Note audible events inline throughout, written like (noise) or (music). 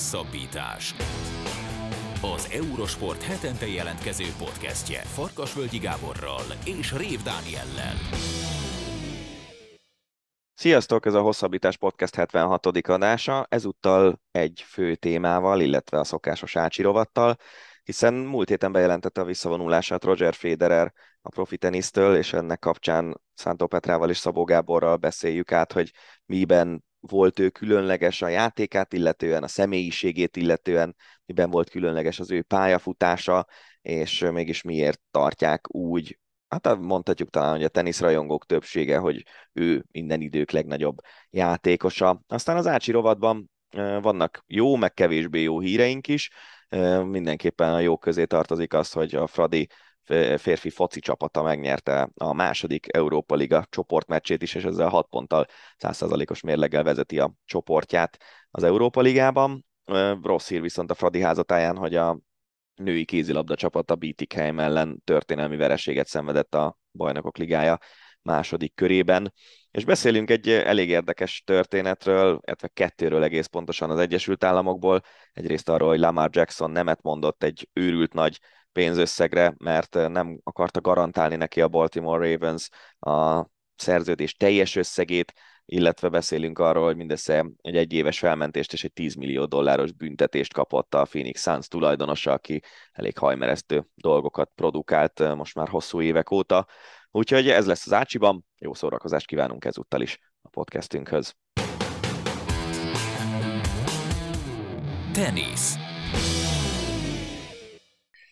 Hosszabbítás. Az Eurosport hetente jelentkező podcastje Farkasvölgyi Gáborral és Rév Dániellel. Sziasztok, ez a Hosszabbítás Podcast 76. adása, ezúttal egy fő témával, illetve a szokásos Ácsi rovattal, hiszen múlt héten bejelentette a visszavonulását Roger Federer a profi tenisztől, és ennek kapcsán Szántó Petrával és Szabó Gáborral beszéljük át, hogy miben volt ő különleges a játékát illetően, a személyiségét illetően, miben volt különleges az ő pályafutása, és mégis miért tartják úgy, hát mondhatjuk talán, hogy a teniszrajongók többsége, hogy ő minden idők legnagyobb játékosa. Aztán az Ácsi rovatban vannak jó, meg kevésbé jó híreink is, mindenképpen a jó közé tartozik az, hogy a Fradi férfi foci csapata megnyerte a második Európa Liga csoportmeccsét is, és ezzel 6 ponttal 100%-os mérleggel vezeti a csoportját az Európa Ligában. Rossz hír viszont a Fradi házatáján, hogy a női kézilabda csapata Bietigheim ellen történelmi vereséget szenvedett a Bajnokok Ligája második körében. És beszélünk egy elég érdekes történetről, illetve kettőről egész pontosan az Egyesült Államokból. Egyrészt arról, hogy Lamar Jackson nemet mondott egy őrült nagy pénzösszegre, mert nem akarta garantálni neki a Baltimore Ravens a szerződés teljes összegét, illetve beszélünk arról, hogy mindössze egy egyéves felmentést és egy 10 millió dolláros büntetést kapott a Phoenix Suns tulajdonosa, aki elég hajmeresztő dolgokat produkált most már hosszú évek óta. Úgyhogy ez lesz az Ácsiban, jó szórakozást kívánunk ezúttal is a podcastünkhöz. Tenisz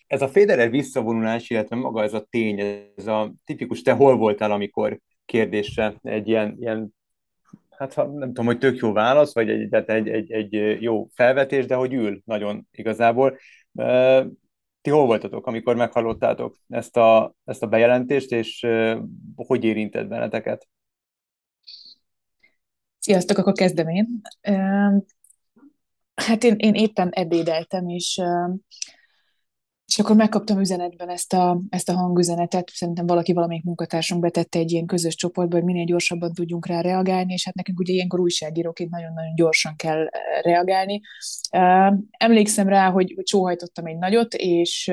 ez a Federer visszavonulás, illetve maga ez a tény, ez a tipikus te hol voltál, amikor kérdésre egy ilyen, ilyen hát nem tudom, hogy tök jó válasz, vagy egy, egy, egy, egy jó felvetés, de hogy ül nagyon igazából. Ti hol voltatok, amikor meghallottátok ezt a, ezt a bejelentést, és hogy érintett benneteket? Sziasztok, akkor kezdem én. Hát én, én éppen ebédeltem, és és akkor megkaptam üzenetben ezt a, ezt a hangüzenetet, szerintem valaki, valamelyik munkatársunk betette egy ilyen közös csoportba, hogy minél gyorsabban tudjunk rá reagálni, és hát nekünk ugye ilyenkor újságíróként nagyon-nagyon gyorsan kell eh, reagálni. Emlékszem rá, hogy sóhajtottam egy nagyot, és,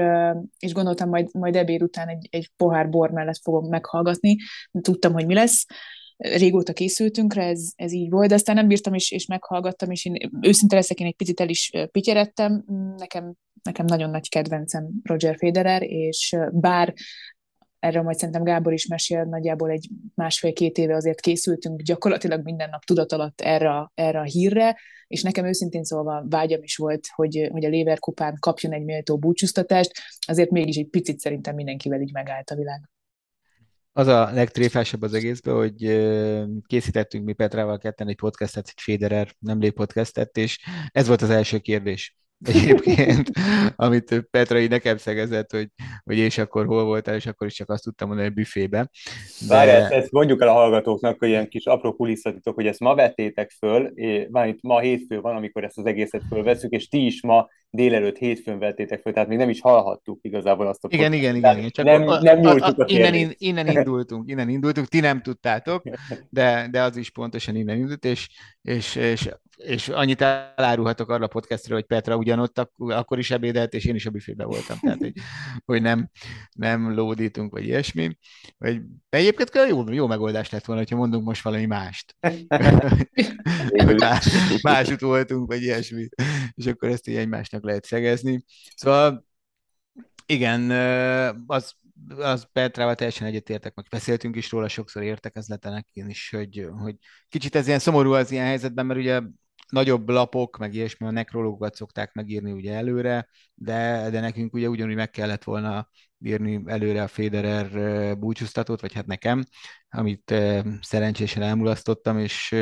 és gondoltam, majd, majd ebéd után egy, egy pohár bor mellett fogom meghallgatni, tudtam, hogy mi lesz régóta készültünk rá, ez, ez így volt, de aztán nem bírtam, és, és meghallgattam, és én őszinte leszek, én egy picit el is pityerettem. Nekem, nekem nagyon nagy kedvencem Roger Federer, és bár erről majd szerintem Gábor is mesél, nagyjából egy másfél-két éve azért készültünk gyakorlatilag minden nap tudat alatt erre, erre a hírre, és nekem őszintén szólva vágyam is volt, hogy, hogy a Léver kupán kapjon egy méltó búcsúztatást, azért mégis egy picit szerintem mindenkivel így megállt a világ az a legtréfásabb az egészben, hogy készítettünk mi Petrával ketten egy podcastet, egy Federer nemrég podcastet, és ez volt az első kérdés (laughs) egyébként, amit Petra így nekem szegezett, hogy, hogy és akkor hol voltál, és akkor is csak azt tudtam mondani, hogy büfébe. De... Várj, ezt mondjuk el a hallgatóknak, hogy ilyen kis apró kulisszatitok, hogy ezt ma vettétek föl, van itt ma hétfő van, amikor ezt az egészet fölveszünk, és ti is ma délelőtt hétfőn vettétek föl, tehát még nem is hallhattuk igazából azt a Igen, igen, igen, igen. Csak nem, a, nem nyúltuk a, a, a innen, in, innen indultunk, innen indultunk, ti nem tudtátok, de, de az is pontosan innen indult, és, és, és és annyit elárulhatok arra a podcastről, hogy Petra ugyanott akkor is ebédelt, és én is a büfébe voltam, tehát hogy, hogy nem, nem lódítunk, vagy ilyesmi. Vagy, de egyébként jó, jó megoldás lett volna, hogyha mondunk most valami mást. (laughs) más, másút voltunk, vagy ilyesmi, és akkor ezt így egymásnak lehet szegezni. Szóval igen, az az Petrával teljesen egyetértek, meg beszéltünk is róla sokszor értekezletenek én is, hogy, hogy kicsit ez ilyen szomorú az ilyen helyzetben, mert ugye nagyobb lapok, meg ilyesmi, a nekrológokat szokták megírni ugye előre, de, de nekünk ugye ugyanúgy meg kellett volna írni előre a Federer búcsúztatót, vagy hát nekem, amit szerencsésen elmulasztottam, és,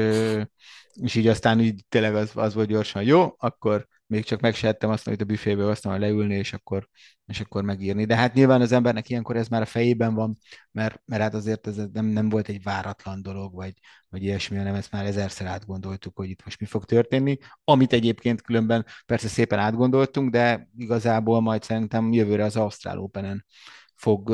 és így aztán így tényleg az, az volt gyorsan, jó, akkor még csak megsehettem azt, hogy a büfébe aztán leülni, és akkor, és akkor megírni. De hát nyilván az embernek ilyenkor ez már a fejében van, mert, mert hát azért ez nem, nem volt egy váratlan dolog, vagy, vagy ilyesmi, hanem ezt már ezerszer átgondoltuk, hogy itt most mi fog történni, amit egyébként különben persze szépen átgondoltunk, de igazából majd szerintem jövőre az Ausztrál Open-en fog,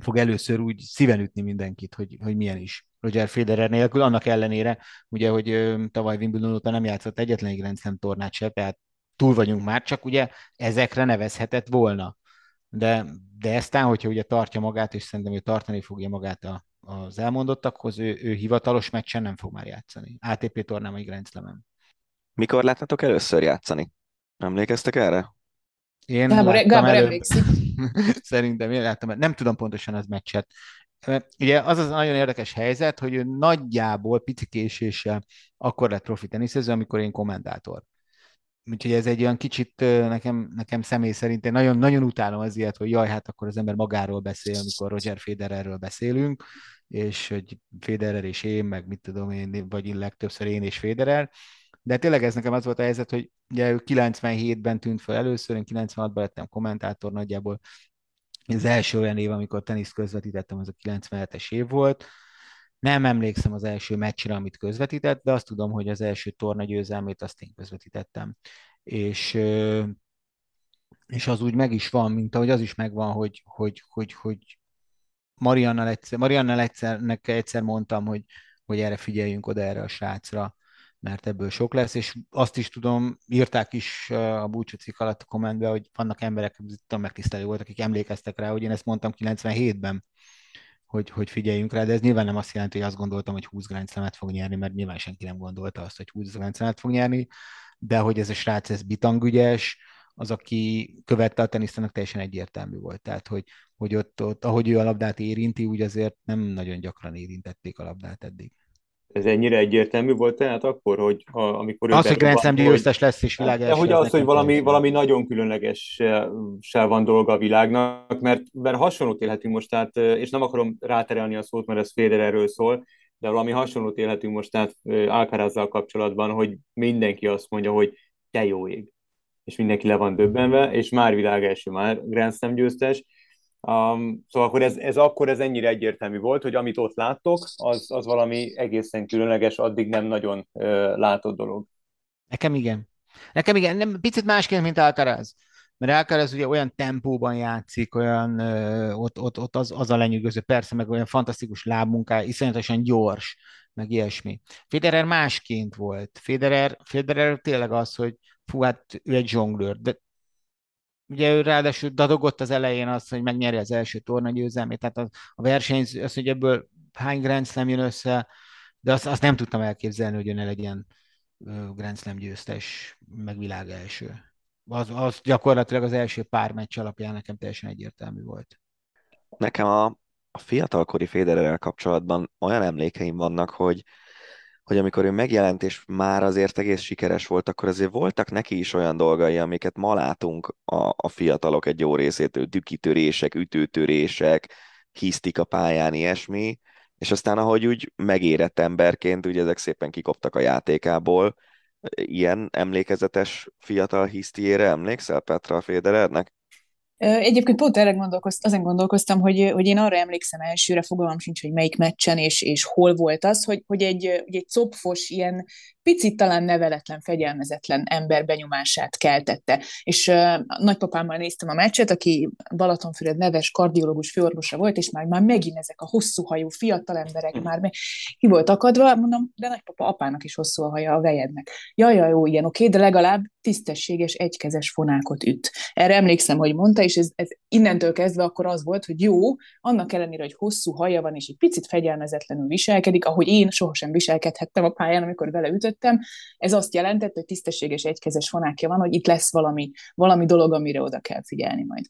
fog először úgy szíven ütni mindenkit, hogy, hogy milyen is Roger Federer nélkül, annak ellenére, ugye, hogy tavaly Wimbledon óta nem játszott egyetlen Grand Slam tornát se, tehát túl vagyunk már, csak ugye ezekre nevezhetett volna. De, de eztán, hogyha ugye tartja magát, és szerintem ő tartani fogja magát a, az elmondottakhoz, ő, ő hivatalos meccsen nem fog már játszani. ATP tornán vagy Grand Slam-en. Mikor látnátok először játszani? Emlékeztek erre? Én Gábor, Gábor előbb. emlékszik. (laughs) Szerintem én láttam, nem tudom pontosan az meccset. Ugye az az nagyon érdekes helyzet, hogy ő nagyjából pici késéssel akkor lett profi teniszező, amikor én kommentátor. Úgyhogy ez egy olyan kicsit nekem, nekem személy szerint, én nagyon, nagyon utálom az ilyet, hogy jaj, hát akkor az ember magáról beszél, amikor Roger Federerről beszélünk, és hogy Federer és én, meg mit tudom én, vagy legtöbbször én és Federer, de tényleg ez nekem az volt a helyzet, hogy ugye ő 97-ben tűnt fel először, én 96-ban lettem kommentátor nagyjából. Az első olyan év, amikor teniszt közvetítettem, az a 97-es év volt. Nem emlékszem az első meccsre, amit közvetített, de azt tudom, hogy az első torna győzelmét azt én közvetítettem. És, és az úgy meg is van, mint ahogy az is megvan, hogy, hogy, hogy, hogy Mariannal egyszer, Mariannal egyszer, egyszer mondtam, hogy, hogy erre figyeljünk oda erre a srácra, mert ebből sok lesz, és azt is tudom, írták is a búcsú alatt a kommentbe, hogy vannak emberek, tudom, megtisztelő volt, akik emlékeztek rá, hogy én ezt mondtam 97-ben, hogy, hogy figyeljünk rá, de ez nyilván nem azt jelenti, hogy azt gondoltam, hogy 20 Grand fog nyerni, mert nyilván senki nem gondolta azt, hogy 20 Grand fog nyerni, de hogy ez a srác, ez bitangügyes, az, aki követte a tenisztának, teljesen egyértelmű volt. Tehát, hogy, hogy ott, ott, ahogy ő a labdát érinti, úgy azért nem nagyon gyakran érintették a labdát eddig. Ez ennyire egyértelmű volt tehát akkor, hogy a, amikor... Az, hogy Grand Slam győztes lesz és világ De hogy az, hogy valami, valami nagyon különleges se van dolga a világnak, mert, mert hasonlót élhetünk most, tehát, és nem akarom ráterelni a szót, mert ez Federerről szól, de valami hasonlót élhetünk most tehát Alcarazzal kapcsolatban, hogy mindenki azt mondja, hogy te jó ég. És mindenki le van döbbenve, és már világ első, már Grand Slam győztes, Um, szóval akkor ez, ez akkor ez ennyire egyértelmű volt, hogy amit ott láttok, az, az valami egészen különleges, addig nem nagyon uh, látott dolog. Nekem igen. Nekem igen, nem, picit másként, mint Alcaraz. Mert Alcaraz ugye olyan tempóban játszik, olyan, ö, ott, ott, ott az, az a lenyűgöző, persze, meg olyan fantasztikus lábmunkája, iszonyatosan gyors, meg ilyesmi. Federer másként volt. Federer, Federer tényleg az, hogy fú, hát ő egy zsonglőr, de ugye ő ráadásul dadogott az elején az, hogy megnyeri az első tornagyőzelmét, tehát a, a verseny, az, hogy ebből hány Grand Slam jön össze, de azt, azt nem tudtam elképzelni, hogy ő ne legyen Grand Slam győztes, meg világ első. Az, az gyakorlatilag az első pár meccs alapján nekem teljesen egyértelmű volt. Nekem a, a fiatalkori Federerrel kapcsolatban olyan emlékeim vannak, hogy hogy amikor ő megjelent, és már azért egész sikeres volt, akkor azért voltak neki is olyan dolgai, amiket ma látunk a, a fiatalok egy jó részétől, dükitörések, ütőtörések, hisztik a pályán, ilyesmi, és aztán ahogy úgy megérett emberként, ugye ezek szépen kikoptak a játékából, ilyen emlékezetes fiatal hisztiére emlékszel Petra Federernek? Egyébként pont erre gondolkoztam, azon gondolkoztam, hogy, hogy én arra emlékszem elsőre, fogalmam sincs, hogy melyik meccsen és, és hol volt az, hogy, hogy egy, egy copfos, ilyen picit talán neveletlen, fegyelmezetlen ember benyomását keltette. És uh, nagypapámmal néztem a meccset, aki Balatonfüred neves kardiológus főorvosa volt, és már, már megint ezek a hosszú hajú fiatal emberek már meg, ki volt akadva, mondom, de nagypapa apának is hosszú a haja a vejednek. Jaj, jaj, jó, igen, oké, de legalább tisztességes egykezes fonákot üt. Erre emlékszem, hogy mondta, és ez, ez innentől kezdve akkor az volt, hogy jó, annak ellenére, hogy hosszú haja van, és egy picit fegyelmezetlenül viselkedik, ahogy én sohasem viselkedhettem a pályán, amikor vele ütöttem, ez azt jelentett, hogy tisztességes egykezes fonákja van, hogy itt lesz valami, valami dolog, amire oda kell figyelni majd.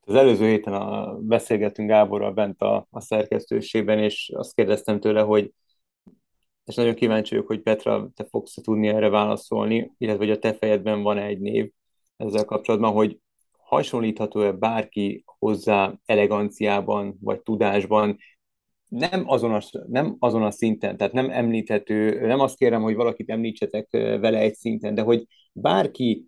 Az előző héten a, beszélgettünk Gáborral bent a, a szerkesztőségben, és azt kérdeztem tőle, hogy és nagyon kíváncsi vagyok, hogy Petra, te fogsz tudni erre válaszolni, illetve hogy a te fejedben van egy név ezzel kapcsolatban, hogy hasonlítható-e bárki hozzá eleganciában vagy tudásban, nem azon, a, nem azon a szinten, tehát nem említhető, nem azt kérem, hogy valakit említsetek vele egy szinten, de hogy bárki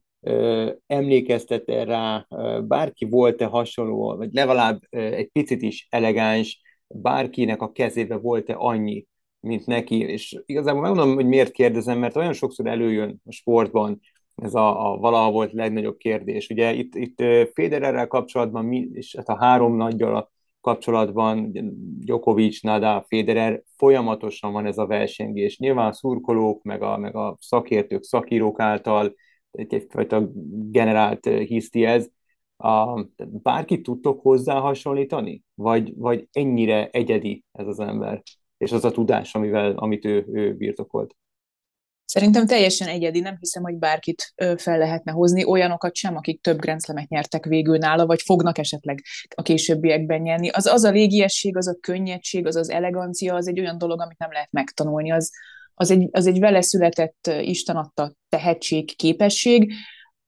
emlékeztet-e rá, bárki volt-e hasonló, vagy legalább egy picit is elegáns, bárkinek a kezébe volt-e annyi, mint neki, és igazából megmondom, hogy miért kérdezem, mert olyan sokszor előjön a sportban, ez a, a valaha volt legnagyobb kérdés. Ugye itt, itt Federerrel kapcsolatban mi, és hát a három nagyjal kapcsolatban, Djokovic, Nadal, Federer, folyamatosan van ez a versengés. Nyilván szurkolók, meg a, meg a szakértők, szakírók által egyfajta generált hiszti ez. A, bárki tudtok hozzá hasonlítani? Vagy, vagy ennyire egyedi ez az ember? És az a tudás, amivel, amit ő, ő birtokolt? Szerintem teljesen egyedi, nem hiszem, hogy bárkit fel lehetne hozni, olyanokat sem, akik több grenzlemet nyertek végül nála, vagy fognak esetleg a későbbiekben nyerni. Az, az a légiesség, az a könnyedség, az az elegancia, az egy olyan dolog, amit nem lehet megtanulni, az, az egy, az egy vele született Isten adta tehetség, képesség,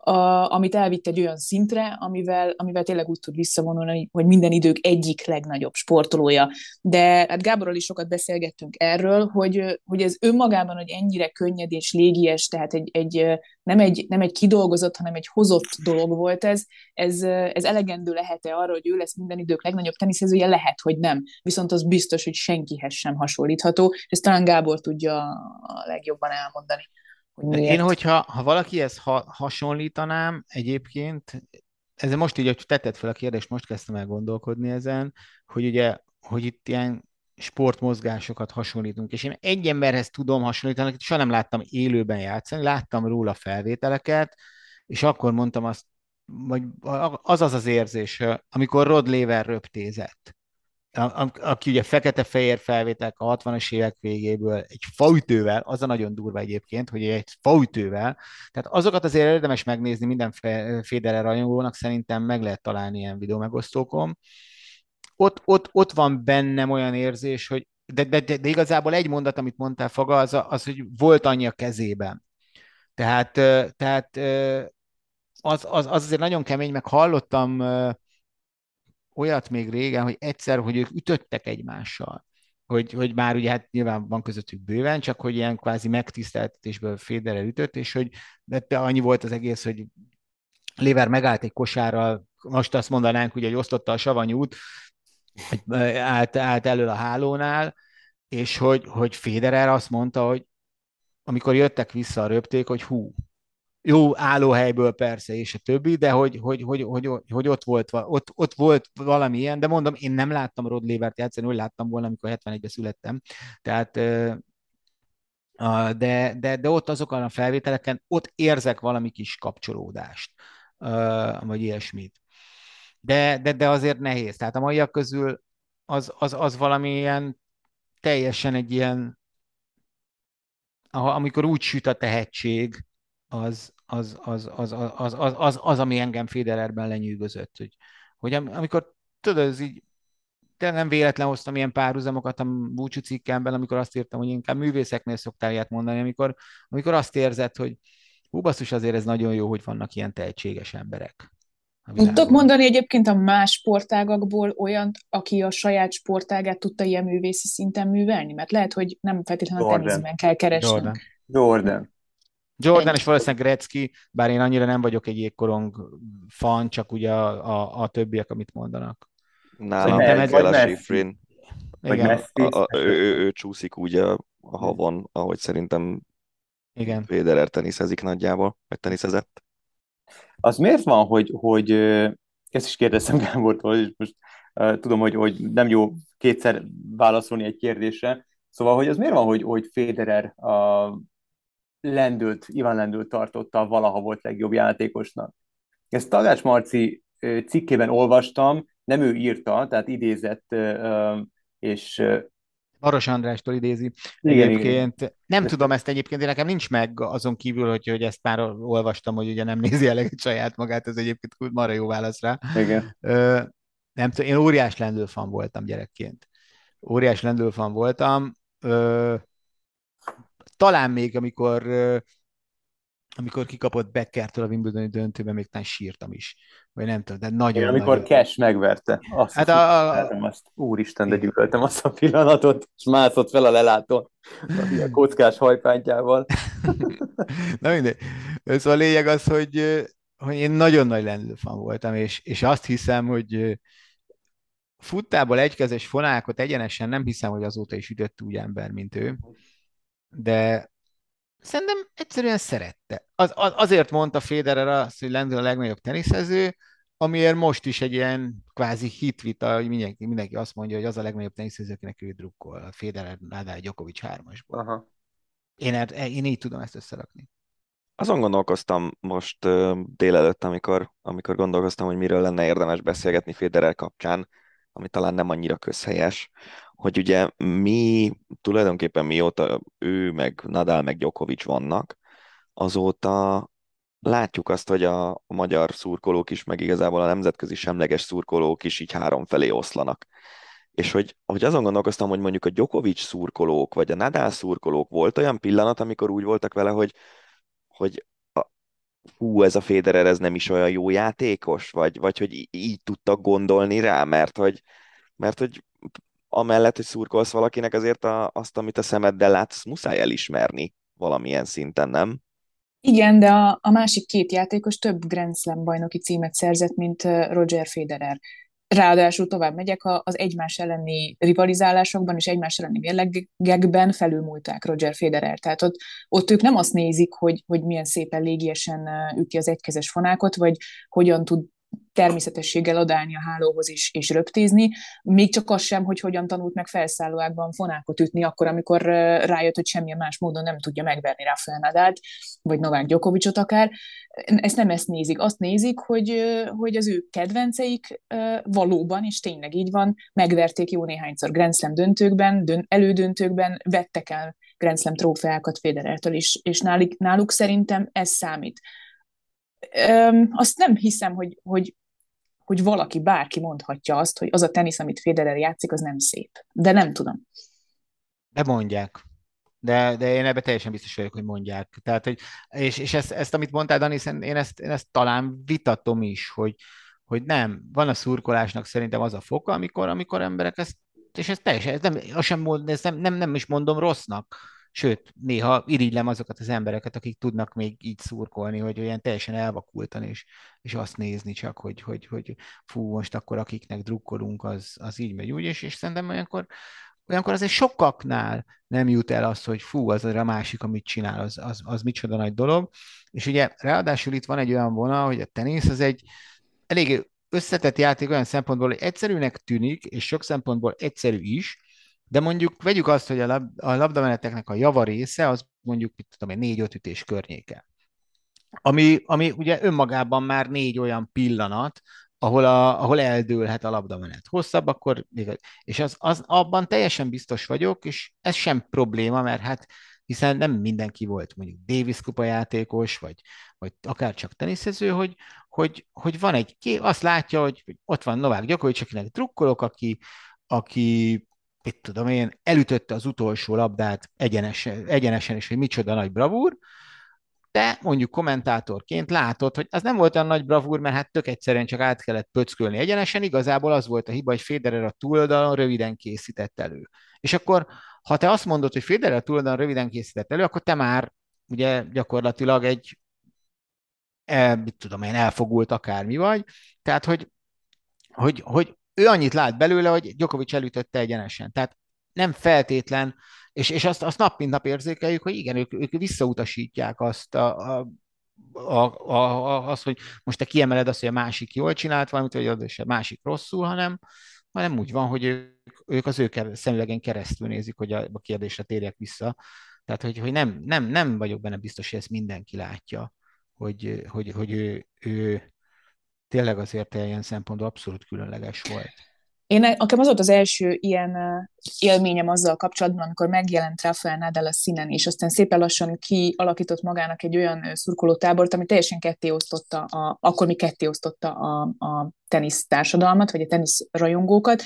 a, amit elvitt egy olyan szintre, amivel, amivel tényleg úgy tud visszavonulni, hogy minden idők egyik legnagyobb sportolója. De hát Gáborral is sokat beszélgettünk erről, hogy, hogy ez önmagában, hogy ennyire könnyed és légies, tehát egy, egy, nem, egy, nem egy kidolgozott, hanem egy hozott dolog volt ez, ez, ez elegendő lehet-e arra, hogy ő lesz minden idők legnagyobb teniszezője? Lehet, hogy nem. Viszont az biztos, hogy senkihez sem hasonlítható, és ezt talán Gábor tudja a legjobban elmondani. Hogy Én, hogyha ha valakihez ha, hasonlítanám egyébként, ez most így, hogy tetted fel a kérdést, most kezdtem el gondolkodni ezen, hogy ugye, hogy itt ilyen sportmozgásokat hasonlítunk, és én egy emberhez tudom hasonlítani, akit soha nem láttam élőben játszani, láttam róla felvételeket, és akkor mondtam azt, vagy az az az érzés, amikor Rod Lever röptézett a, aki ugye fekete-fehér felvételek a 60-as évek végéből egy faütővel, az a nagyon durva egyébként, hogy egy faütővel, tehát azokat azért érdemes megnézni minden Federer rajongónak, szerintem meg lehet találni ilyen videó megosztókon. Ott, ott, ott van bennem olyan érzés, hogy de, de, de, de igazából egy mondat, amit mondtál, Faga, az, az, hogy volt annyi a kezében. Tehát, tehát az, az, az azért nagyon kemény, meg hallottam olyat még régen, hogy egyszer, hogy ők ütöttek egymással. Hogy, hogy már ugye hát nyilván van közöttük bőven, csak hogy ilyen kvázi megtiszteltetésből Federer ütött, és hogy de annyi volt az egész, hogy Léver megállt egy kosárral, most azt mondanánk, hogy osztotta a savanyút, állt, állt elől a hálónál, és hogy, hogy Federer azt mondta, hogy amikor jöttek vissza a röpték, hogy hú, jó állóhelyből persze, és a többi, de hogy, hogy, hogy, hogy, hogy ott, volt, ott, ott volt valami ilyen, de mondom, én nem láttam Rod Levert játszani, úgy láttam volna, amikor 71-ben születtem. Tehát de, de, de ott azokon a felvételeken, ott érzek valami kis kapcsolódást, vagy ilyesmit. De, de, de azért nehéz. Tehát a maiak közül az, az, az valami ilyen teljesen egy ilyen, amikor úgy süt a tehetség, az, az, az, az, az, az, az, az, az ami engem Federerben lenyűgözött, hogy, hogy amikor tudod, ez így de nem véletlen hoztam ilyen párhuzamokat a búcsú cikkemben, amikor azt írtam, hogy inkább művészeknél szoktál ilyet mondani, amikor, amikor azt érzed, hogy hú, basszus, azért ez nagyon jó, hogy vannak ilyen tehetséges emberek. Tudtok mondani egyébként a más sportágakból olyan, aki a saját sportágát tudta ilyen művészi szinten művelni? Mert lehet, hogy nem feltétlenül a teniszben kell keresnünk. Jordan. Jordan. Jordan és valószínűleg Gretzky, bár én annyira nem vagyok egy jégkorong fan, csak ugye a, a, a többiek, amit mondanak. Nálam ez vagy a Schifrin. Igen. A, a, ő, ő, ő, csúszik úgy a, a havon, ahogy szerintem igen. Federer teniszezik nagyjából, vagy teniszezett. Az miért van, hogy, hogy ezt is kérdeztem Gábortól, és most uh, tudom, hogy, hogy nem jó kétszer válaszolni egy kérdésre, szóval, hogy az miért van, hogy, hogy Federer a Lendült, Iván Lendült tartotta a valaha volt legjobb játékosnak. Ezt Tagács Marci cikkében olvastam, nem ő írta, tehát idézett, és Maros Andrástól idézi. Igen, egyébként igen. nem tudom ezt egyébként, nekem nincs meg azon kívül, hogy, hogy ezt már olvastam, hogy ugye nem nézi el saját magát, ez egyébként marra jó válasz rá. Igen. Ö, nem tudom, én óriás lendülfan voltam gyerekként. Óriás lendülfan voltam. Ö, talán még amikor amikor kikapott Beckertől a Wimbledoni döntőben, még talán sírtam is. Vagy nem tudom, de nagyon... Én, amikor nagyon... Cash megverte. Azt hát a, a... azt, úristen, de gyűlöltem azt a pillanatot, és mászott fel a lelátón a kockás hajpántjával. (laughs) Na mindegy. Szóval a lényeg az, hogy, hogy én nagyon nagy lendülfan voltam, és, és azt hiszem, hogy futtából egykezes fonákot egyenesen nem hiszem, hogy azóta is ütött úgy ember, mint ő de szerintem egyszerűen szerette. Az, az, azért mondta Federer azt, hogy Lendl a legnagyobb teniszező, amiért most is egy ilyen kvázi hitvita, hogy mindenki, mindenki azt mondja, hogy az a legnagyobb teniszező, akinek ő drukkol, a Federer, Nadal, Djokovic hármasból. Aha. Én, er, én így tudom ezt összerakni. Azon gondolkoztam most délelőtt, amikor, amikor gondolkoztam, hogy miről lenne érdemes beszélgetni Federer kapcsán, ami talán nem annyira közhelyes, hogy ugye mi tulajdonképpen mióta ő, meg Nadal, meg Djokovic vannak, azóta látjuk azt, hogy a, magyar szurkolók is, meg igazából a nemzetközi semleges szurkolók is így három felé oszlanak. És hogy, hogy azon gondolkoztam, hogy mondjuk a Djokovic szurkolók, vagy a Nadal szurkolók volt olyan pillanat, amikor úgy voltak vele, hogy, hogy hú, ez a Federer, ez nem is olyan jó játékos, vagy, vagy hogy így, tudtak gondolni rá, mert hogy, mert hogy amellett, hogy szurkolsz valakinek, azért a, azt, amit a szemeddel látsz, muszáj elismerni valamilyen szinten, nem? Igen, de a, a másik két játékos több Grand Slam bajnoki címet szerzett, mint Roger Federer. Ráadásul tovább megyek, az egymás elleni rivalizálásokban és egymás elleni mérlegekben felülmúlták Roger Federer. Tehát ott, ott ők nem azt nézik, hogy, hogy milyen szépen légiesen üti az egykezes fonákot, vagy hogyan tud természetességgel adálni a hálóhoz és, és röptézni, még csak az sem, hogy hogyan tanult meg felszállóákban fonákot ütni, akkor, amikor rájött, hogy semmilyen más módon nem tudja megverni Rafael Nadalt, vagy Novák Djokovicot akár. Ezt nem ezt nézik. Azt nézik, hogy, hogy az ő kedvenceik valóban, és tényleg így van, megverték jó néhányszor Grand Slam döntőkben, dön, elődöntőkben, vettek el Grand Slam trófeákat Federertől is, és náluk, náluk szerintem ez számít öm, azt nem hiszem, hogy, hogy, hogy valaki, bárki mondhatja azt, hogy az a tenisz, amit Federer játszik, az nem szép. De nem tudom. De mondják. De, de én ebben teljesen biztos vagyok, hogy mondják. Tehát, hogy, és, és ezt, ezt, amit mondtál, Dani, én ezt, én ezt talán vitatom is, hogy, hogy nem, van a szurkolásnak szerintem az a foka, amikor, amikor emberek ezt, és ez teljesen, ez nem, azt sem mond, ez nem, nem, nem is mondom rossznak, Sőt, néha irigylem azokat az embereket, akik tudnak még így szurkolni, hogy olyan teljesen elvakultan, és, és azt nézni csak, hogy, hogy, hogy fú, most akkor akiknek drukkolunk, az, az így megy úgy, és, és szerintem olyankor, olyankor azért sokaknál nem jut el az, hogy fú, az a másik, amit csinál, az, az, az micsoda nagy dolog. És ugye ráadásul itt van egy olyan vonal, hogy a tenisz az egy elég összetett játék olyan szempontból, hogy egyszerűnek tűnik, és sok szempontból egyszerű is, de mondjuk vegyük azt, hogy a, lab, a labdameneteknek a java része az mondjuk, mit tudom én, négy-öt ütés környéke. Ami, ami ugye önmagában már négy olyan pillanat, ahol, a, ahol eldőlhet a labdamenet. Hosszabb, akkor és az, az, abban teljesen biztos vagyok, és ez sem probléma, mert hát hiszen nem mindenki volt mondjuk Davis kupa játékos, vagy, vagy akár csak teniszező, hogy, hogy, hogy van egy, azt látja, hogy ott van Novák Gyakorlatilag, akinek drukkolok, aki, aki mit tudom én, elütötte az utolsó labdát egyenesen, egyenesen és hogy micsoda nagy bravúr, de mondjuk kommentátorként látod, hogy az nem volt olyan nagy bravúr, mert hát tök egyszerűen csak át kellett pöckölni egyenesen, igazából az volt a hiba, hogy Federer a túloldalon röviden készített elő. És akkor, ha te azt mondod, hogy Federer a túloldalon röviden készített elő, akkor te már ugye gyakorlatilag egy el, mit tudom én, elfogult akármi vagy. Tehát, hogy, hogy, hogy ő annyit lát belőle, hogy Djokovic elütötte egyenesen. Tehát nem feltétlen, és, és azt, azt nap mint nap érzékeljük, hogy igen, ők, ők visszautasítják azt a, a a, a, a, az, hogy most te kiemeled azt, hogy a másik jól csinált valamit, vagy az a másik rosszul, hanem, hanem úgy van, hogy ők, ők az ő szemülegen keresztül nézik, hogy a, a kérdésre térjek vissza. Tehát, hogy, hogy nem, nem, nem vagyok benne biztos, hogy ezt mindenki látja, hogy, hogy, hogy ő, ő, tényleg azért ilyen szempontból abszolút különleges volt. Én, nekem az volt az első ilyen élményem azzal kapcsolatban, amikor megjelent Rafael Nadal a színen, és aztán szépen lassan kialakított magának egy olyan szurkolótábort, ami teljesen ketté osztotta, a, akkor mi ketté osztotta a, a tenisz társadalmat, vagy a tenisz rajongókat.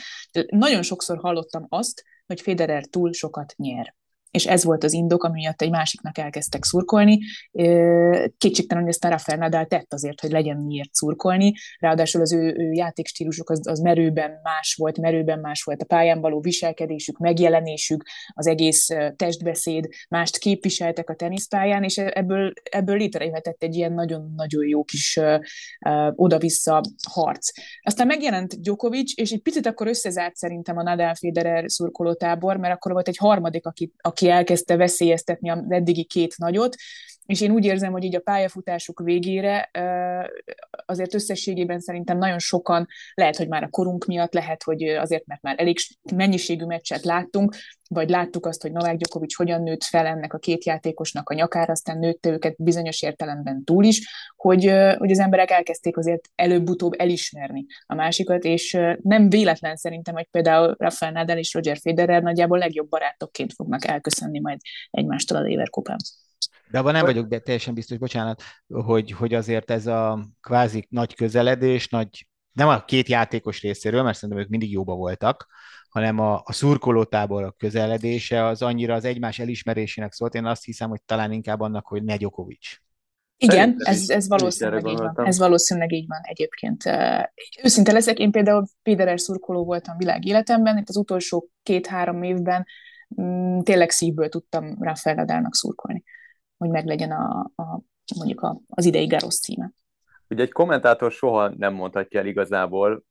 Nagyon sokszor hallottam azt, hogy Federer túl sokat nyer és ez volt az indok, ami miatt egy másiknak elkezdtek szurkolni. Kétségtelen, hogy ezt a Rafael Nadal tett azért, hogy legyen miért szurkolni, ráadásul az ő, ő játékstílusuk az, az merőben más volt, merőben más volt a pályán való viselkedésük, megjelenésük, az egész testbeszéd, mást képviseltek a teniszpályán, és ebből, ebből létrejöhetett egy ilyen nagyon-nagyon jó kis oda-vissza harc. Aztán megjelent Djokovic, és egy picit akkor összezárt szerintem a Nadal Federer szurkolótábor, mert akkor volt egy harmadik, aki, aki aki elkezdte veszélyeztetni az eddigi két nagyot, és én úgy érzem, hogy így a pályafutásuk végére azért összességében szerintem nagyon sokan, lehet, hogy már a korunk miatt, lehet, hogy azért, mert már elég mennyiségű meccset láttunk, vagy láttuk azt, hogy Novák Djokovic hogyan nőtt fel ennek a két játékosnak a nyakára, aztán nőtte őket bizonyos értelemben túl is, hogy, hogy az emberek elkezdték azért előbb-utóbb elismerni a másikat, és nem véletlen szerintem, hogy például Rafael Nadal és Roger Federer nagyjából legjobb barátokként fognak elköszönni majd egymástól a Leverkusen. De abban nem vagyok teljesen biztos, bocsánat, hogy, hogy azért ez a kvázi nagy közeledés, nagy, nem a két játékos részéről, mert szerintem ők mindig jóba voltak, hanem a, a szurkolótábor a közeledése az annyira az egymás elismerésének szólt. Én azt hiszem, hogy talán inkább annak, hogy ne Djokovic. Igen, ez, ez valószínűleg így van. Ez valószínűleg így van egyébként. Őszinte leszek, én például Péderer szurkoló voltam világéletemben, itt az utolsó két-három évben mm, tényleg szívből tudtam Rafael Nadalnak szurkolni hogy meglegyen a, a mondjuk a, az idei Garosz címe. Ugye egy kommentátor soha nem mondhatja el igazából,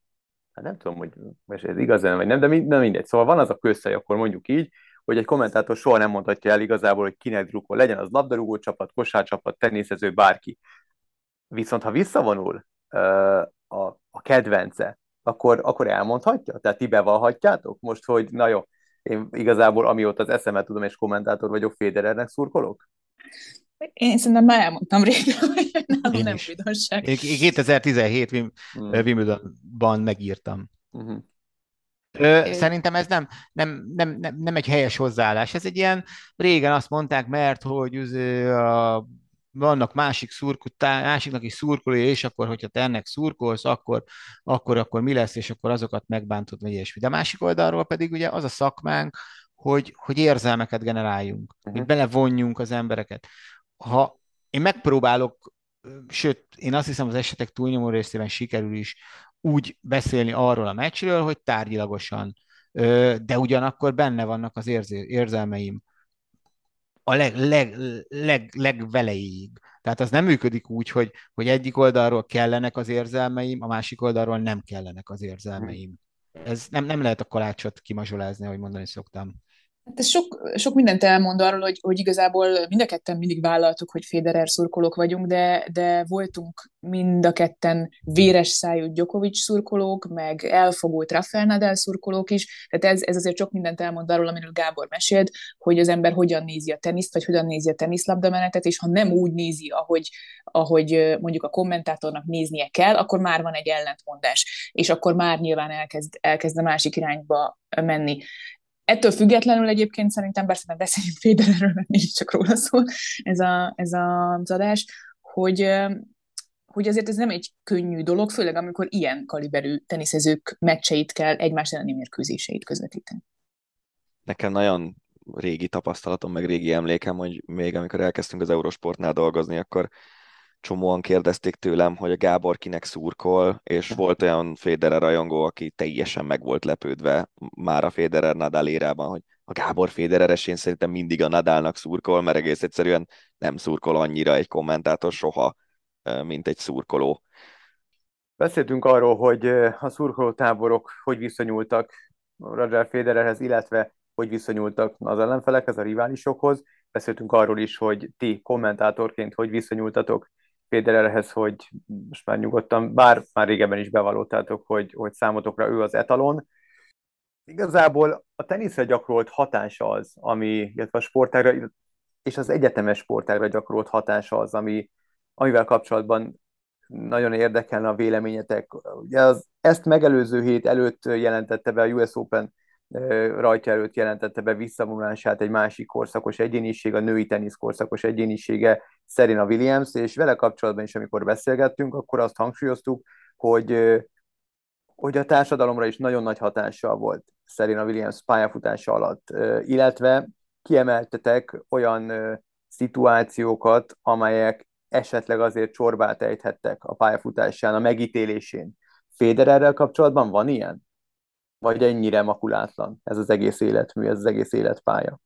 hát nem tudom, hogy most ez igaz vagy nem, de nem mindegy. Szóval van az a közhely, akkor mondjuk így, hogy egy kommentátor soha nem mondhatja el igazából, hogy kinek drukol, legyen az labdarúgó csapat, kosárcsapat, teniszező, bárki. Viszont ha visszavonul a, a kedvence, akkor, akkor elmondhatja? Tehát ti bevallhatjátok most, hogy na jó, én igazából amióta az eszemet tudom, és kommentátor vagyok, Federernek szurkolok? Én szerintem már elmondtam régen, (laughs) hogy nálam nem vidonság. Én 2017 Wim, hmm. Wimbledonban megírtam. Uh-huh. Szerintem ez nem, nem, nem, nem, nem egy helyes hozzáállás. Ez egy ilyen, régen azt mondták, mert hogy a, vannak másik szurkutá, másiknak is szurkolója, és akkor, hogyha te ennek szurkolsz, akkor, akkor, akkor mi lesz, és akkor azokat megbántod, vagy ilyesmi. De a másik oldalról pedig ugye az a szakmánk, hogy, hogy érzelmeket generáljunk, uh-huh. hogy belevonjunk az embereket. Ha én megpróbálok, sőt, én azt hiszem az esetek túlnyomó részében sikerül is úgy beszélni arról a meccsről, hogy tárgyilagosan, de ugyanakkor benne vannak az érzé, érzelmeim a leg, leg, leg, legvelejéig. Tehát az nem működik úgy, hogy, hogy egyik oldalról kellenek az érzelmeim, a másik oldalról nem kellenek az érzelmeim. Ez nem, nem lehet a kalácsot kimazsolázni, ahogy mondani szoktam. Hát ez sok, sok mindent elmond arról, hogy, hogy igazából mind a ketten mindig vállaltuk, hogy Federer szurkolók vagyunk, de, de voltunk mind a ketten véres szájú Djokovic szurkolók, meg elfogult Rafael Nadal szurkolók is, tehát ez, ez azért sok mindent elmond arról, amiről Gábor mesélt, hogy az ember hogyan nézi a teniszt, vagy hogyan nézi a teniszlabdamenetet, és ha nem úgy nézi, ahogy, ahogy mondjuk a kommentátornak néznie kell, akkor már van egy ellentmondás, és akkor már nyilván elkezd, elkezd a másik irányba menni. Ettől függetlenül egyébként szerintem, persze nem beszéljünk Federerről, mert csak róla szól ez, a, ez a, az adás, hogy, hogy azért ez nem egy könnyű dolog, főleg amikor ilyen kaliberű teniszezők meccseit kell egymás elleni mérkőzéseit közvetíteni. Nekem nagyon régi tapasztalatom, meg régi emlékem, hogy még amikor elkezdtünk az Eurosportnál dolgozni, akkor csomóan kérdezték tőlem, hogy a Gábor kinek szurkol, és volt olyan Federer rajongó, aki teljesen meg volt lepődve már a Federer Nadal érában, hogy a Gábor Federeres én szerintem mindig a Nadalnak szurkol, mert egész egyszerűen nem szurkol annyira egy kommentátor soha, mint egy szurkoló. Beszéltünk arról, hogy a szurkolótáborok hogy viszonyultak Roger Federerhez, illetve hogy viszonyultak az ellenfelekhez, a riválisokhoz. Beszéltünk arról is, hogy ti kommentátorként hogy viszonyultatok Federerhez, hogy most már nyugodtan, bár már régebben is bevallottátok, hogy, hogy számotokra ő az etalon. Igazából a teniszre gyakorolt hatása az, ami, illetve a sportágra, és az egyetemes sportágra gyakorolt hatása az, ami, amivel kapcsolatban nagyon érdekelne a véleményetek. Ugye az, ezt megelőző hét előtt jelentette be a US Open rajta jelentette be visszavonulását egy másik korszakos egyéniség, a női tenisz korszakos egyénisége Serena Williams, és vele kapcsolatban is, amikor beszélgettünk, akkor azt hangsúlyoztuk, hogy, hogy a társadalomra is nagyon nagy hatással volt Serena Williams pályafutása alatt, illetve kiemeltetek olyan szituációkat, amelyek esetleg azért csorbát ejthettek a pályafutásán, a megítélésén. Federerrel kapcsolatban van ilyen? Vagy ennyire makulátlan ez az egész életmű, ez az egész életpálya?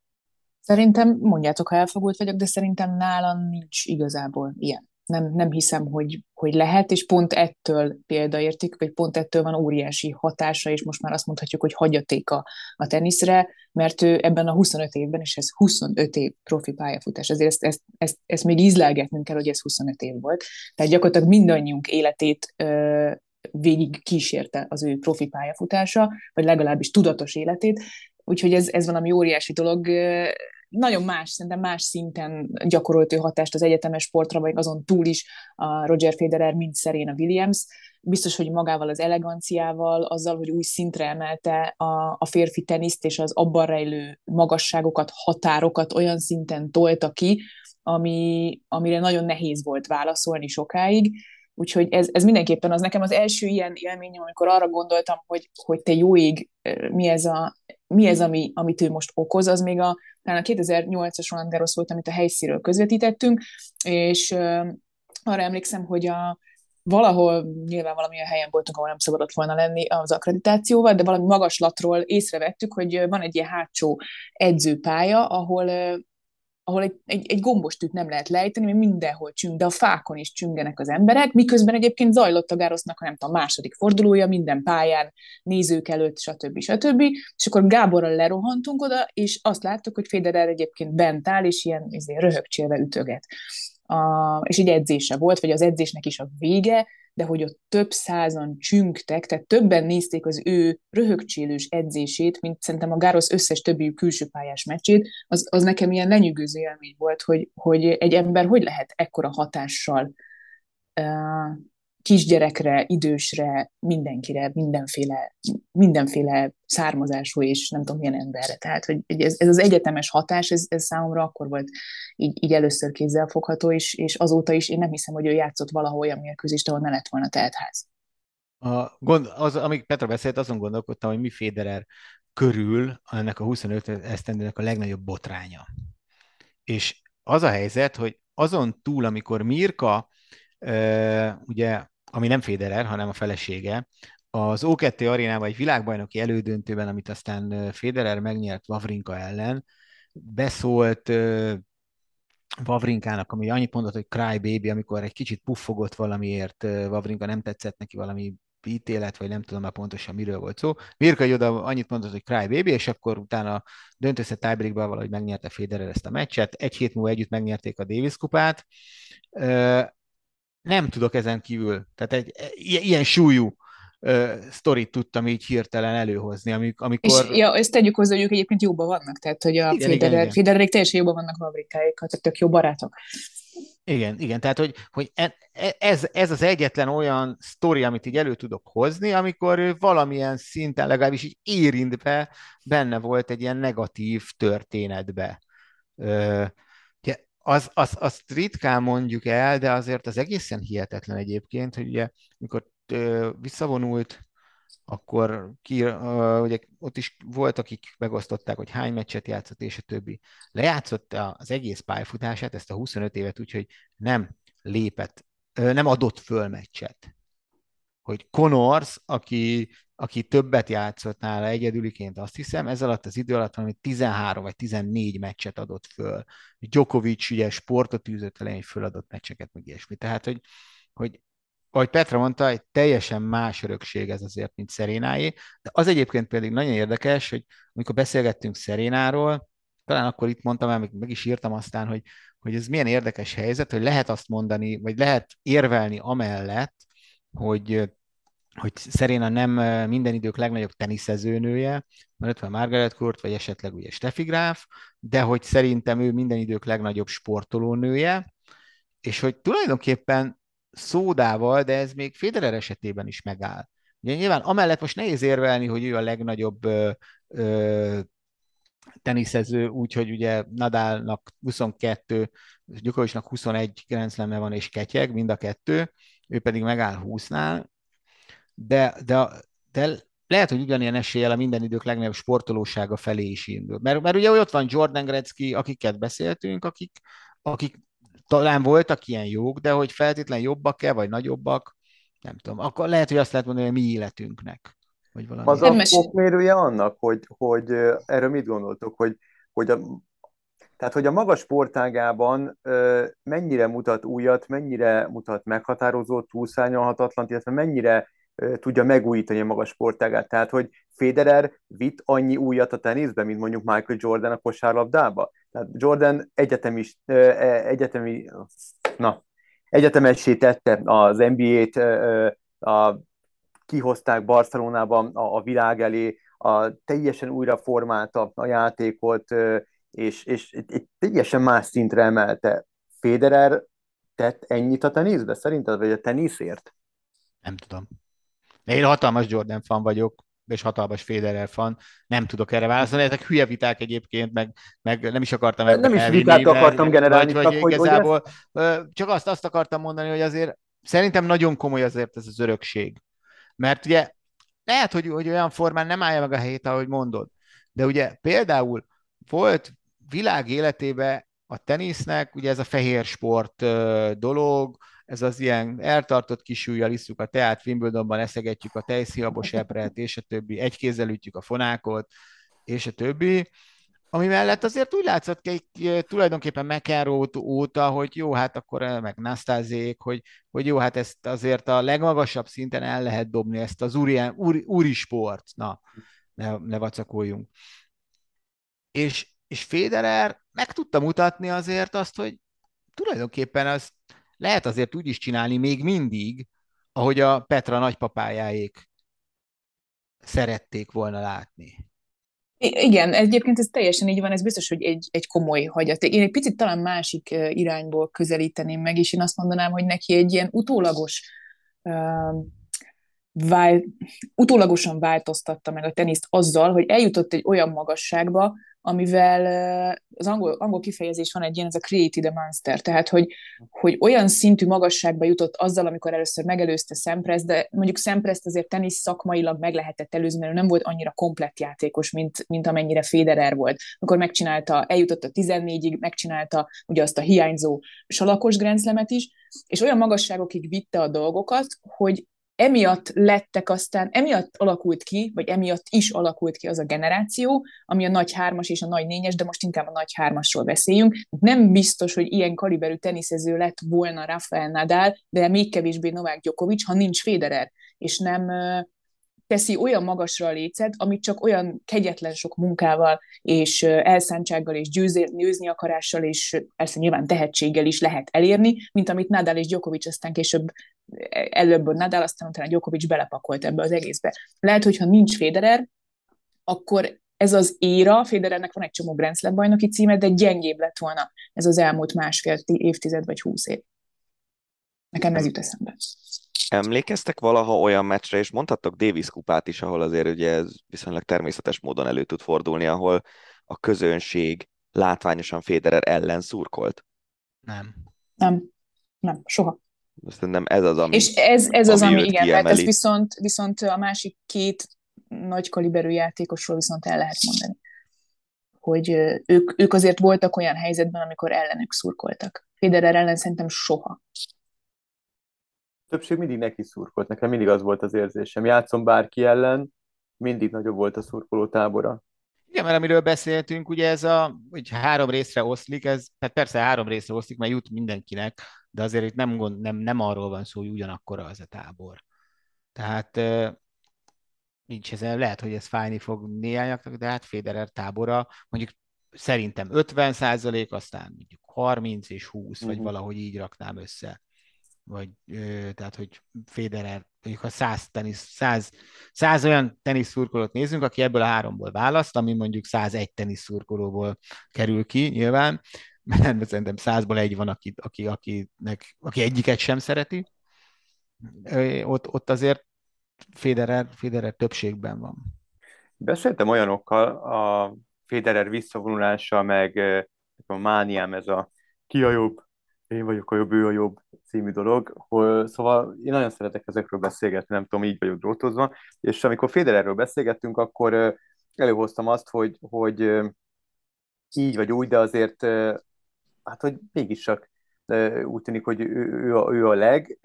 Szerintem, mondjátok, ha elfogult vagyok, de szerintem nálam nincs igazából ilyen. nem, nem hiszem, hogy, hogy lehet, és pont ettől példaérték, vagy pont ettől van óriási hatása, és most már azt mondhatjuk, hogy hagyaték a, a teniszre, mert ő ebben a 25 évben, és ez 25 év profi pályafutás, ezért ezt, ezt, ezt, ezt még ízlelgetnünk kell, hogy ez 25 év volt. Tehát gyakorlatilag mindannyiunk életét ö, végig kísérte az ő profi pályafutása, vagy legalábbis tudatos életét, úgyhogy ez, ez valami óriási dolog nagyon más, szerintem más szinten gyakorolt ő hatást az egyetemes sportra, vagy azon túl is a Roger Federer, mint Serena Williams. Biztos, hogy magával az eleganciával, azzal, hogy új szintre emelte a, a férfi teniszt, és az abban rejlő magasságokat, határokat olyan szinten tolta ki, ami, amire nagyon nehéz volt válaszolni sokáig. Úgyhogy ez, ez mindenképpen az nekem az első ilyen élményem, amikor arra gondoltam, hogy, hogy te jó ég, mi ez, a, mi ez ami, amit ő most okoz, az még a talán a 2008-as Roland Garros volt, amit a helyszíről közvetítettünk, és arra emlékszem, hogy a, valahol nyilván valamilyen helyen voltunk, ahol nem szabadott volna lenni az akkreditációval, de valami magaslatról észrevettük, hogy van egy ilyen hátsó edzőpálya, ahol ahol egy, egy, egy gombostűt nem lehet lejteni, mert mindenhol csüng, de a fákon is csüngenek az emberek, miközben egyébként zajlott a Gárosznak, nem tudom, a második fordulója, minden pályán, nézők előtt, stb. stb. És akkor Gáborral lerohantunk oda, és azt láttuk, hogy Federer egyébként bent áll, és ilyen izé, röhögcsélve ütöget. A, és egy edzése volt, vagy az edzésnek is a vége, de hogy ott több százan csüngtek, tehát többen nézték az ő röhögcsélős edzését, mint szerintem a Gárosz összes többi külső pályás meccsét, az, az nekem ilyen lenyűgöző élmény volt, hogy, hogy egy ember hogy lehet ekkora hatással uh, kisgyerekre, idősre, mindenkire, mindenféle, mindenféle származású és nem tudom milyen emberre. Tehát, hogy ez, ez az egyetemes hatás, ez, ez számomra akkor volt így, így először kézzelfogható, és, és azóta is én nem hiszem, hogy ő játszott valahol olyan mérkőzést, ahol ne lett volna teltház. A gond, az, amíg Petra beszélt, azon gondolkodtam, hogy mi Federer körül ennek a 25 esztendőnek a legnagyobb botránya. És az a helyzet, hogy azon túl, amikor Mirka ugye ami nem Federer, hanem a felesége, az O2 arénában egy világbajnoki elődöntőben, amit aztán Federer megnyert Vavrinka ellen, beszólt Vavrinkának, ami annyit mondott, hogy cry baby, amikor egy kicsit puffogott valamiért, Vavrinka nem tetszett neki valami ítélet, vagy nem tudom már pontosan miről volt szó. Mirka oda annyit mondott, hogy cry baby, és akkor utána döntőszett tiebreakben valahogy megnyerte Federer ezt a meccset. Egy hét múlva együtt megnyerték a Davis kupát nem tudok ezen kívül, tehát egy ilyen súlyú uh, sztorit tudtam így hirtelen előhozni, amikor... És ja, ezt tegyük hozzá, hogy ők egyébként jóban vannak, tehát hogy a igen, Federer, Federerik teljesen jóban vannak fabrikáikkal, tehát tök jó barátok. Igen, igen, tehát hogy, hogy e, e, ez, ez az egyetlen olyan sztori, amit így elő tudok hozni, amikor ő valamilyen szinten legalábbis így érintve benne volt egy ilyen negatív történetbe az, az, azt ritkán mondjuk el, de azért az egészen hihetetlen egyébként, hogy ugye, amikor ö, visszavonult, akkor ki, ö, ugye ott is volt, akik megosztották, hogy hány meccset játszott, és a többi. Lejátszotta az egész pályafutását, ezt a 25 évet úgy, hogy nem lépett, ö, nem adott föl meccset. Hogy Connors, aki aki többet játszott nála egyedüliként, azt hiszem, ez alatt az idő alatt valami 13 vagy 14 meccset adott föl. Djokovic ugye sportot űzött elején, föladott meccseket, meg ilyesmi. Tehát, hogy, hogy ahogy Petra mondta, egy teljesen más örökség ez azért, mint Szerénáé, de az egyébként pedig nagyon érdekes, hogy amikor beszélgettünk Szerénáról, talán akkor itt mondtam el, meg, is írtam aztán, hogy, hogy ez milyen érdekes helyzet, hogy lehet azt mondani, vagy lehet érvelni amellett, hogy hogy Szeréna nem minden idők legnagyobb teniszezőnője, mert ott van Margaret Court, vagy esetleg ugye Steffi Graf, de hogy szerintem ő minden idők legnagyobb sportolónője, és hogy tulajdonképpen szódával, de ez még Federer esetében is megáll. Ugye nyilván amellett most nehéz érvelni, hogy ő a legnagyobb ö, ö, teniszező, úgyhogy ugye Nadalnak 22, Gyokovicsnak 21 Grand van és ketyeg, mind a kettő, ő pedig megáll 20-nál, de, de, de lehet, hogy ugyanilyen eséllyel a minden idők legnagyobb sportolósága felé is indul. Mert, mert ugye ott van Jordan Gretzky, akiket beszéltünk, akik, akik talán voltak ilyen jók, de hogy feltétlen jobbak-e, vagy nagyobbak, nem tudom. Akkor lehet, hogy azt lehet mondani, hogy mi életünknek. Vagy valami. Az a fokmérője annak, hogy, hogy erről mit gondoltok, hogy, hogy a, Tehát, hogy a magas sportágában mennyire mutat újat, mennyire mutat meghatározó, túlszárnyalhatatlan, illetve mennyire tudja megújítani a magas sportágát. Tehát, hogy Federer vitt annyi újat a teniszbe, mint mondjuk Michael Jordan a kosárlabdába. Tehát Jordan egyetemi, e, egyetemi na, egyetemessé tette az NBA-t, a, kihozták Barcelonában a, a világ elé, a, teljesen újra formálta a játékot, és, és egy teljesen más szintre emelte. Federer tett ennyit a teniszbe, szerinted, vagy a teniszért? Nem tudom. Én hatalmas Jordan fan vagyok, és hatalmas Federer fan, nem tudok erre válaszolni. Ezek hülye viták egyébként, meg, meg nem is akartam Nem is vitát akartam generálni, vagy, vagy csak, igazából, hogy csak azt, azt akartam mondani, hogy azért szerintem nagyon komoly azért ez az örökség. Mert ugye lehet, hogy, hogy olyan formán nem állja meg a helyét, ahogy mondod, de ugye például volt világ életében a tenisznek, ugye ez a fehér sport dolog, ez az ilyen eltartott kisúlyjal isszuk a teát, Wimbledonban eszegetjük a tejszilabos ebret, és a többi, egy kézzel ütjük a fonákot, és a többi. Ami mellett azért úgy látszott ki tulajdonképpen McEnroe óta, hogy jó, hát akkor meg Nastázék, hogy, hogy jó, hát ezt azért a legmagasabb szinten el lehet dobni, ezt az úri, úri, úri sport. Na, ne, ne vacakoljunk. És, és Federer meg tudta mutatni azért azt, hogy tulajdonképpen azt lehet azért úgy is csinálni még mindig, ahogy a Petra nagypapájáék szerették volna látni. Igen, egyébként ez teljesen így van, ez biztos, hogy egy, egy komoly hagyaték. Én egy picit talán másik irányból közelíteném meg, és én azt mondanám, hogy neki egy ilyen utólagos uh, vál, utólagosan változtatta meg a teniszt azzal, hogy eljutott egy olyan magasságba, amivel az angol, angol kifejezés van egy ilyen, ez a created a monster, tehát hogy, hogy olyan szintű magasságba jutott azzal, amikor először megelőzte Szempress, de mondjuk Szempress azért tenisz szakmailag meg lehetett előzni, mert ő nem volt annyira komplett játékos, mint, mint amennyire Federer volt. Akkor megcsinálta, eljutott a 14-ig, megcsinálta ugye azt a hiányzó salakos grenzlemet is, és olyan magasságokig vitte a dolgokat, hogy emiatt lettek aztán, emiatt alakult ki, vagy emiatt is alakult ki az a generáció, ami a nagy hármas és a nagy négyes, de most inkább a nagy hármasról beszéljünk. Nem biztos, hogy ilyen kaliberű teniszező lett volna Rafael Nadal, de még kevésbé Novák Djokovic, ha nincs Federer, és nem teszi olyan magasra a lécet, amit csak olyan kegyetlen sok munkával és elszántsággal és győzni, győzni akarással és persze nyilván tehetséggel is lehet elérni, mint amit Nadal és Djokovic aztán később előbb Nadal, aztán utána Djokovic belepakolt ebbe az egészbe. Lehet, hogyha nincs Federer, akkor ez az éra, Federernek van egy csomó Grand Slam bajnoki címe, de gyengébb lett volna ez az elmúlt másfél évtized vagy húsz év. Nekem ez jut eszembe. Emlékeztek valaha olyan meccsre, és mondhattok Davis kupát is, ahol azért ugye ez viszonylag természetes módon elő tud fordulni, ahol a közönség látványosan Federer ellen szurkolt? Nem. Nem. Nem, soha. Szerintem ez az, ami És ez, ez az, ami igen, mert ez viszont, viszont a másik két nagy kaliberű játékosról viszont el lehet mondani. Hogy ők, ők azért voltak olyan helyzetben, amikor ellenük szurkoltak. Federer ellen szerintem soha többség mindig neki szurkolt. Nekem mindig az volt az érzésem. Játszom bárki ellen, mindig nagyobb volt a szurkoló tábora. Igen, mert amiről beszéltünk, ugye ez a, hogy három részre oszlik, ez hát persze három részre oszlik, mert jut mindenkinek, de azért itt nem, gond, nem, nem arról van szó, hogy ugyanakkor az a tábor. Tehát nincs ezen, lehet, hogy ez fájni fog néhányaknak, de hát Federer tábora mondjuk szerintem 50 százalék, aztán mondjuk 30 és 20, uh-huh. vagy mhm. valahogy így raknám össze vagy tehát, hogy Federer, mondjuk ha 100, tenisz, 100, 100 olyan teniszszurkolót nézünk, aki ebből a háromból választ, ami mondjuk 101 teniszszurkolóból kerül ki, nyilván, mert szerintem 100-ból egy van, aki, aki, akinek, aki egyiket sem szereti. Ott, ott azért Federer, Federer többségben van. Beszéltem olyanokkal, a Federer visszavonulása, meg a mániám, ez a ki a jobb, én vagyok a jobb, ő a jobb című dolog, hogy, szóval én nagyon szeretek ezekről beszélgetni, nem tudom, így vagyok drótozva, és amikor Federerről beszélgettünk, akkor előhoztam azt, hogy, hogy így vagy úgy, de azért hát, hogy mégis csak úgy tűnik, hogy ő, ő, a, ő a leg,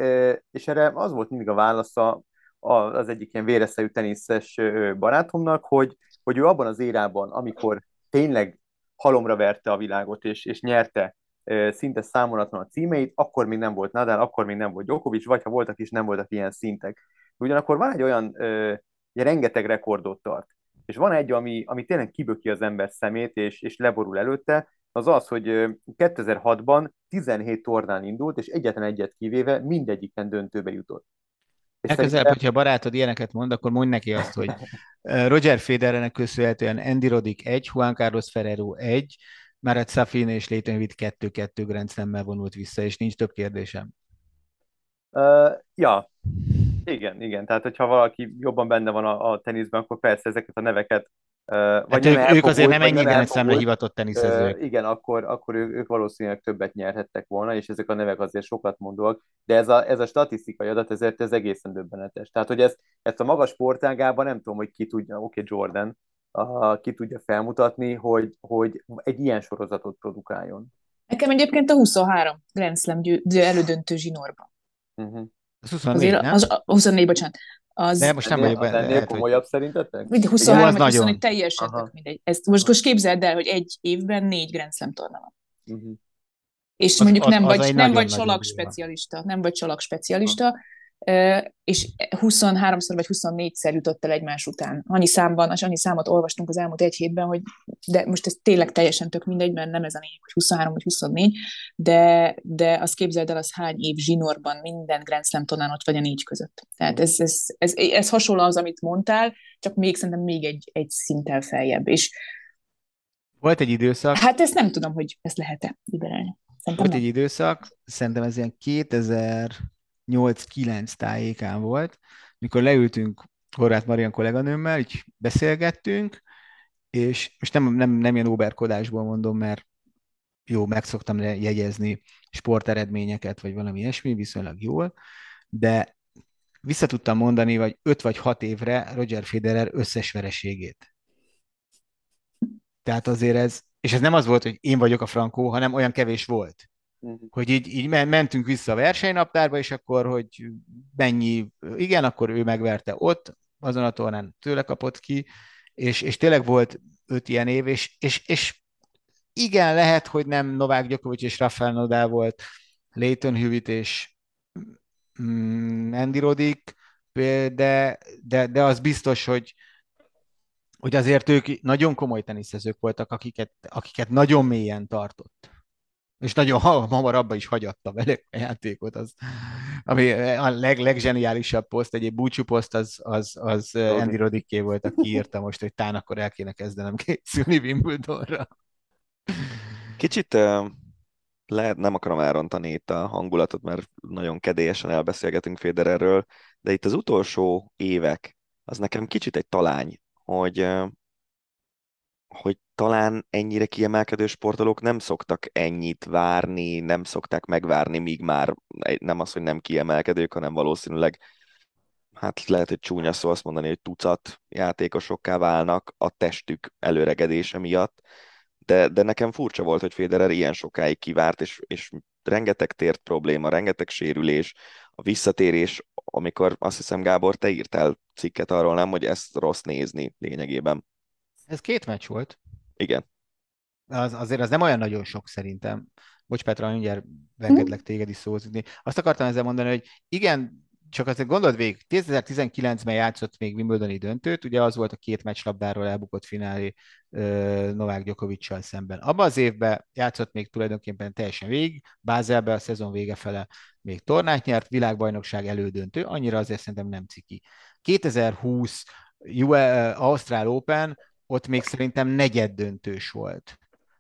és erre az volt mindig a válasza az egyik ilyen véreszejű teniszes barátomnak, hogy, hogy ő abban az érában, amikor tényleg halomra verte a világot, és, és nyerte szinte számolatlan a címeit, akkor még nem volt Nadal, akkor még nem volt Djokovic, vagy ha voltak is, nem voltak ilyen szintek. Ugyanakkor van egy olyan, ugye rengeteg rekordot tart, és van egy, ami, ami tényleg kiböki az ember szemét, és, és leborul előtte, az az, hogy 2006-ban 17 tornán indult, és egyetlen egyet kivéve mindegyiken döntőbe jutott. Legközelebb, szerintem... hogyha barátod ilyeneket mond, akkor mondj neki azt, hogy Roger Federernek köszönhetően Andy Roddick 1, Juan Carlos Ferrero 1, Marat Safin és Leighton Witt 2-2 Grand Slam-mel vonult vissza, és nincs több kérdésem. Uh, ja, igen, igen. Tehát, hogyha valaki jobban benne van a, a teniszben, akkor persze ezeket a neveket Uh, vagy hát ők, ők azért nem ennyi Grand Slamre hivatott teniszezők. Uh, igen, akkor, akkor ők, ők valószínűleg többet nyerhettek volna, és ezek a nevek azért sokat mondóak, de ez a, ez a statisztikai adat ezért ez egészen döbbenetes. Tehát, hogy ez, ezt a magas sportágában nem tudom, hogy ki tudja, oké, okay, Jordan, uh, ki tudja felmutatni, hogy, hogy egy ilyen sorozatot produkáljon. Nekem egyébként a 23 Grand Slam elődöntő zsinórban. Uh-huh. Az 24, Azért, nem? Az, 24, bocsánat. Az... De most nem vagyok benne. Ennél komolyabb hogy... szerintetek? 23 vagy 21 teljesen Aha. mindegy. Ezt most, most képzeld el, hogy egy évben négy Grand Slam torna van. Uh-huh. És az, mondjuk az, nem az vagy, nem vagy csalak specialista, nem vagy csalak specialista, és 23-szor vagy 24-szer jutott el egymás után. Annyi számban, és annyi számot olvastunk az elmúlt egy hétben, hogy de most ez tényleg teljesen tök mindegy, mert nem ez a lényeg, hogy 23 vagy 24, de, de azt képzeld el, az hány év zsinórban minden Grand Slam tonán ott vagy a négy között. Tehát ez, ez, ez, ez, ez hasonló az, amit mondtál, csak még szerintem még egy, egy szinttel feljebb. És volt egy időszak. Hát ezt nem tudom, hogy ezt lehet-e liberálni. Szerintem Volt nem. egy időszak, szerintem ez ilyen 2000 8-9 tájékán volt, mikor leültünk Horváth Marian kolléganőmmel, így beszélgettünk, és most nem, nem, nem ilyen óberkodásból mondom, mert jó, meg szoktam jegyezni sporteredményeket, vagy valami ilyesmi, viszonylag jól, de vissza tudtam mondani, vagy 5 vagy 6 évre Roger Federer összes vereségét. Tehát azért ez, és ez nem az volt, hogy én vagyok a frankó, hanem olyan kevés volt. Uh-huh. Hogy így, így mentünk vissza a versenynaptárba, és akkor, hogy mennyi, igen, akkor ő megverte ott, azon a tornán tőle kapott ki, és, és tényleg volt öt ilyen év, és, és, és igen, lehet, hogy nem Novák Djokovic és Rafael Nadal volt, Leighton Hewitt és mm, Andy Roddick, de, de, de az biztos, hogy, hogy azért ők nagyon komoly teniszezők voltak, akiket, akiket nagyon mélyen tartott és nagyon hamar abba is hagyatta vele a játékot, az, ami a leg, leggeniálisabb poszt, egy búcsú poszt, az, az, az Andy Roddické volt, aki írta most, hogy tán akkor el kéne kezdenem készülni Wimbledonra. Kicsit lehet, nem akarom elrontani itt a hangulatot, mert nagyon kedélyesen elbeszélgetünk Federerről, de itt az utolsó évek, az nekem kicsit egy talány, hogy hogy talán ennyire kiemelkedő sportolók nem szoktak ennyit várni, nem szokták megvárni, míg már nem az, hogy nem kiemelkedők, hanem valószínűleg hát lehet, hogy csúnya szó azt mondani, hogy tucat játékosokká válnak a testük előregedése miatt, de, de nekem furcsa volt, hogy Federer ilyen sokáig kivárt, és, és rengeteg tért probléma, rengeteg sérülés, a visszatérés, amikor azt hiszem, Gábor, te írtál cikket arról, nem, hogy ezt rossz nézni lényegében. Ez két meccs volt. Igen. Az, azért az nem olyan nagyon sok szerintem. Bocs Petra, mindjárt engedlek hm? téged is szózni. Azt akartam ezzel mondani, hogy igen, csak azért gondold végig, 2019-ben játszott még Wimbledoni döntőt, ugye az volt a két meccslabdáról elbukott finálé Novák Djokovic szemben. Abban az évben játszott még tulajdonképpen teljesen végig, Bázelbe a szezon vége fele még tornát nyert, világbajnokság elődöntő, annyira azért szerintem nem ciki. 2020 US, Ausztrál Open, ott még szerintem negyed döntős volt.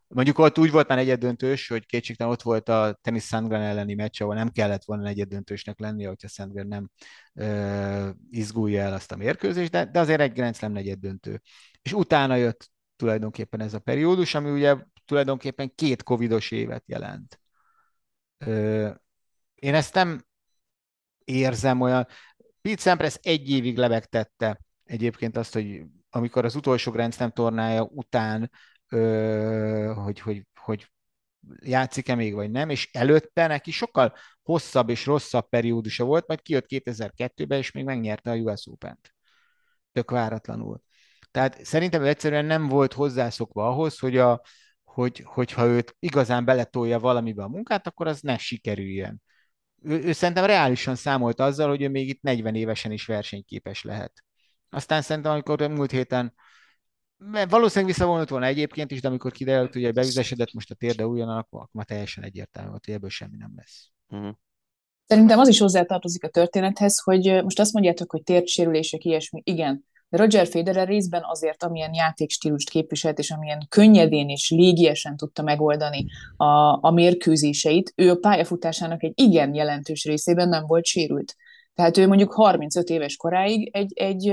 Mondjuk ott úgy volt már negyed döntős, hogy kétségtelen ott volt a Tennis Sandgren elleni meccs, ahol nem kellett volna negyed döntősnek lennie, hogyha Sandgren nem uh, izgulja el azt a mérkőzést, de, de azért egy Grand negyed döntő. És utána jött tulajdonképpen ez a periódus, ami ugye tulajdonképpen két covidos évet jelent. Uh, én ezt nem érzem olyan... Pete Sampras egy évig lebegtette egyébként azt, hogy amikor az utolsó Grand Slam tornája után, ö, hogy, hogy, hogy játszik-e még, vagy nem, és előtte neki sokkal hosszabb és rosszabb periódusa volt, majd kijött 2002-ben, és még megnyerte a US Open-t. Tök váratlanul. Tehát szerintem egyszerűen nem volt hozzászokva ahhoz, hogy a, hogy, hogyha őt igazán beletolja valamibe a munkát, akkor az ne sikerüljön. Ő, ő szerintem reálisan számolt azzal, hogy ő még itt 40 évesen is versenyképes lehet. Aztán szerintem, amikor múlt héten valószínűleg visszavonult volna egyébként is, de amikor kiderült, hogy bevizesedett most a térde újonnan, akkor már teljesen egyértelmű volt, hogy ebből semmi nem lesz. Uh-huh. Szerintem az is hozzátartozik a történethez, hogy most azt mondjátok, hogy térsérülések, ilyesmi. Igen, de Roger Federer részben azért, amilyen játékstílust képviselt, és amilyen könnyedén és légiesen tudta megoldani a, a mérkőzéseit, ő a pályafutásának egy igen jelentős részében nem volt sérült. Tehát ő mondjuk 35 éves koráig egy, egy,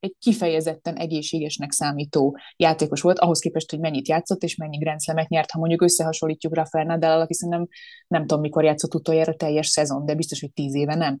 egy kifejezetten egészségesnek számító játékos volt, ahhoz képest, hogy mennyit játszott és mennyi grenzlemet nyert. Ha mondjuk összehasonlítjuk Rafael Nadal, aki szerintem nem tudom, mikor játszott utoljára teljes szezon, de biztos, hogy 10 éve nem.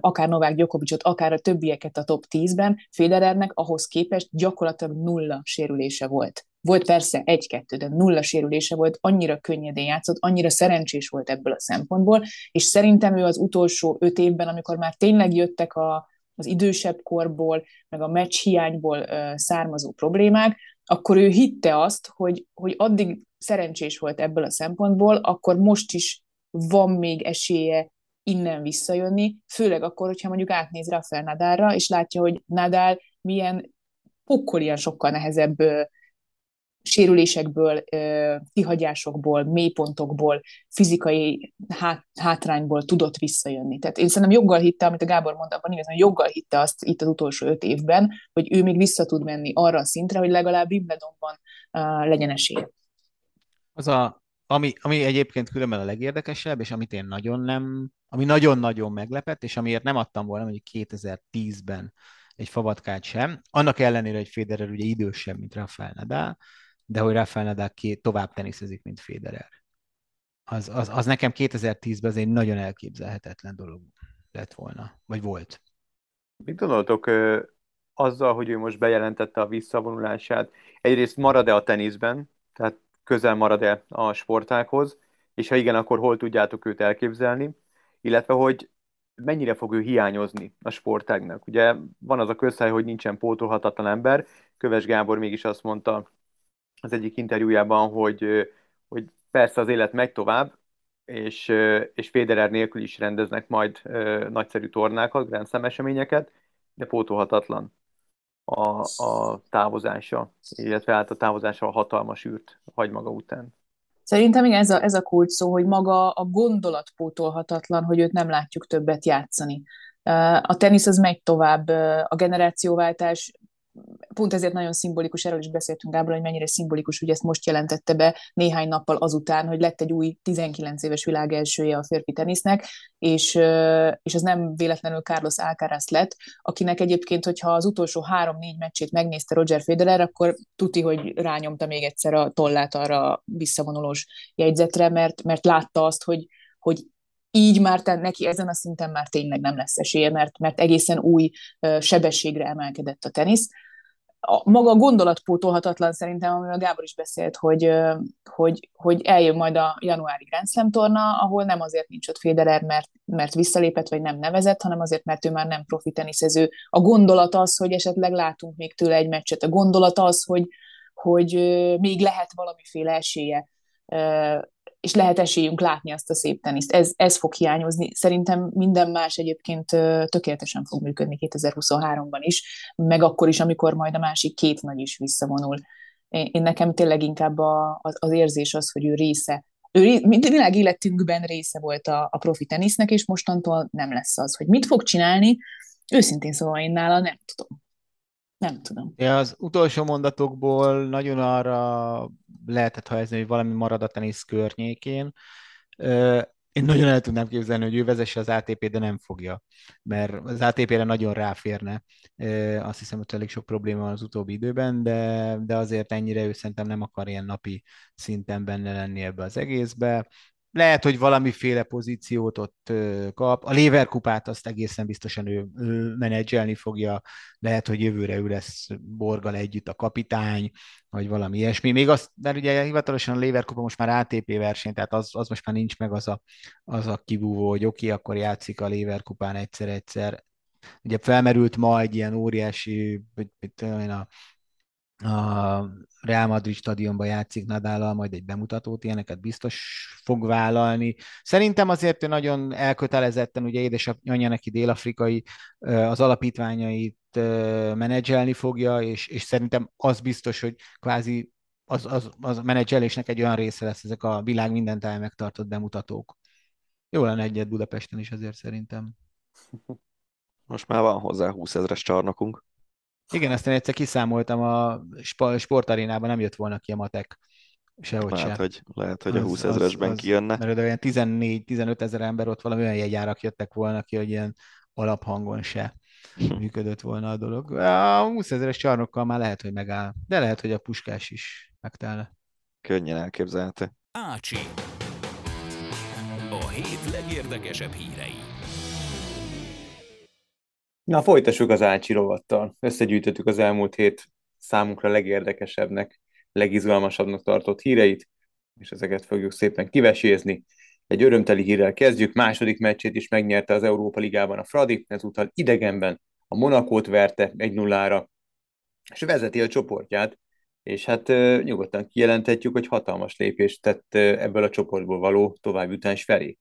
Akár Novák Djokovicot, akár a többieket a top 10-ben, Federernek ahhoz képest gyakorlatilag nulla sérülése volt. Volt persze egy-kettő, de nulla sérülése volt, annyira könnyedén játszott, annyira szerencsés volt ebből a szempontból, és szerintem ő az utolsó öt évben, amikor már tényleg jöttek a, az idősebb korból, meg a meccs hiányból ö, származó problémák, akkor ő hitte azt, hogy, hogy addig szerencsés volt ebből a szempontból, akkor most is van még esélye innen visszajönni, főleg akkor, hogyha mondjuk átnéz Rafael Nadalra, és látja, hogy Nadal milyen pokkolian sokkal nehezebb sérülésekből, kihagyásokból, mélypontokból, fizikai hát, hátrányból tudott visszajönni. Tehát én szerintem joggal hitte, amit a Gábor mondta, abban igazán joggal hitte azt itt az utolsó öt évben, hogy ő még vissza tud menni arra a szintre, hogy legalább Wimbledonban legyen esélye. Az a, ami, ami egyébként különben a legérdekesebb, és amit én nagyon nem, ami nagyon-nagyon meglepett, és amiért nem adtam volna mondjuk 2010-ben egy favatkát sem, annak ellenére, hogy Federer ugye idősebb, mint Rafael Nadal, de hogy Rafael Nadal két tovább teniszezik, mint Federer. Az, az, az nekem 2010-ben az egy nagyon elképzelhetetlen dolog lett volna, vagy volt. Mit gondoltok azzal, hogy ő most bejelentette a visszavonulását? Egyrészt marad-e a teniszben, tehát közel marad-e a sportákhoz, és ha igen, akkor hol tudjátok őt elképzelni, illetve hogy mennyire fog ő hiányozni a sportágnak. Ugye van az a közhely, hogy nincsen pótolhatatlan ember, Köves Gábor mégis azt mondta az egyik interjújában, hogy, hogy persze az élet megy tovább, és, és Federer nélkül is rendeznek majd nagyszerű tornákat, Grand Slam eseményeket, de pótolhatatlan a, a távozása, illetve hát a távozása a hatalmas űrt hagy maga után. Szerintem igen, ez a, ez a kulcs szó, hogy maga a gondolat pótolhatatlan, hogy őt nem látjuk többet játszani. A tenisz az megy tovább, a generációváltás pont ezért nagyon szimbolikus, erről is beszéltünk Gábor, hogy mennyire szimbolikus, hogy ezt most jelentette be néhány nappal azután, hogy lett egy új 19 éves világ elsője a férfi tenisznek, és, és ez nem véletlenül Carlos Alcaraz lett, akinek egyébként, hogyha az utolsó három-négy meccsét megnézte Roger Federer, akkor tuti, hogy rányomta még egyszer a tollát arra a visszavonulós jegyzetre, mert, mert látta azt, hogy, hogy így már te, neki ezen a szinten már tényleg nem lesz esélye, mert, mert egészen új sebességre emelkedett a tenisz. A, maga a gondolat pótolhatatlan szerintem, amivel Gábor is beszélt, hogy, hogy, hogy eljön majd a januári Grand Slam torna, ahol nem azért nincs ott Federer, mert, mert visszalépett, vagy nem nevezett, hanem azért, mert ő már nem profi teniszező. A gondolat az, hogy esetleg látunk még tőle egy meccset. A gondolat az, hogy, hogy még lehet valamiféle esélye és lehet esélyünk látni azt a szép teniszt. Ez, ez fog hiányozni. Szerintem minden más egyébként tökéletesen fog működni 2023-ban is, meg akkor is, amikor majd a másik két nagy is visszavonul. Én, én nekem tényleg inkább a, az, az érzés az, hogy ő része ő világ életünkben része volt a, a profi tenisznek, és mostantól nem lesz az, hogy mit fog csinálni. Őszintén szóval én nála nem tudom. Nem tudom. Ja, az utolsó mondatokból nagyon arra lehetett helyezni, hogy valami marad a tenisz környékén. Én nagyon el tudnám képzelni, hogy ő vezesse az ATP, de nem fogja, mert az ATP-re nagyon ráférne. Azt hiszem, hogy elég sok probléma van az utóbbi időben, de, de azért ennyire ő szerintem nem akar ilyen napi szinten benne lenni ebbe az egészbe lehet, hogy valamiféle pozíciót ott kap. A Leverkupát azt egészen biztosan ő, menedzselni fogja. Lehet, hogy jövőre ő lesz Borgal együtt a kapitány, vagy valami ilyesmi. Még azt, mert ugye hivatalosan a Leverkupa most már ATP verseny, tehát az, az most már nincs meg az a, az a kibúvó, hogy oké, okay, akkor játszik a Leverkupán egyszer-egyszer. Ugye felmerült ma egy ilyen óriási, tudom én, a a Real Madrid stadionban játszik Nadállal, majd egy bemutatót, ilyeneket biztos fog vállalni. Szerintem azért ő nagyon elkötelezetten, ugye édesanyja neki dél-afrikai, az alapítványait menedzselni fogja, és, és szerintem az biztos, hogy kvázi az, az, az menedzselésnek egy olyan része lesz ezek a világ minden táján megtartott bemutatók. Jó lenne egyet Budapesten is azért szerintem. Most már van hozzá 20 ezres csarnokunk. Igen, ezt én egyszer kiszámoltam, a sportarénában nem jött volna ki a matek. Sehogy lehet, se. hogy, lehet, hogy az, a 20 ezresben kijönne. Mert olyan 14-15 ezer ember ott valami olyan jegyárak jöttek volna ki, hogy ilyen alaphangon se működött volna a dolog. A 20 ezeres csarnokkal már lehet, hogy megáll, de lehet, hogy a puskás is megtelne. Könnyen elképzelhető. Ácsi. A hét legérdekesebb hírei. Na, folytassuk az Ácsi rovattal. Összegyűjtöttük az elmúlt hét számunkra legérdekesebbnek, legizgalmasabbnak tartott híreit, és ezeket fogjuk szépen kivesézni. Egy örömteli hírrel kezdjük. Második meccsét is megnyerte az Európa Ligában a Fradi, ezúttal idegenben a Monakót verte 1-0-ra, és vezeti a csoportját, és hát nyugodtan kijelenthetjük, hogy hatalmas lépést tett ebből a csoportból való továbbjutás felé.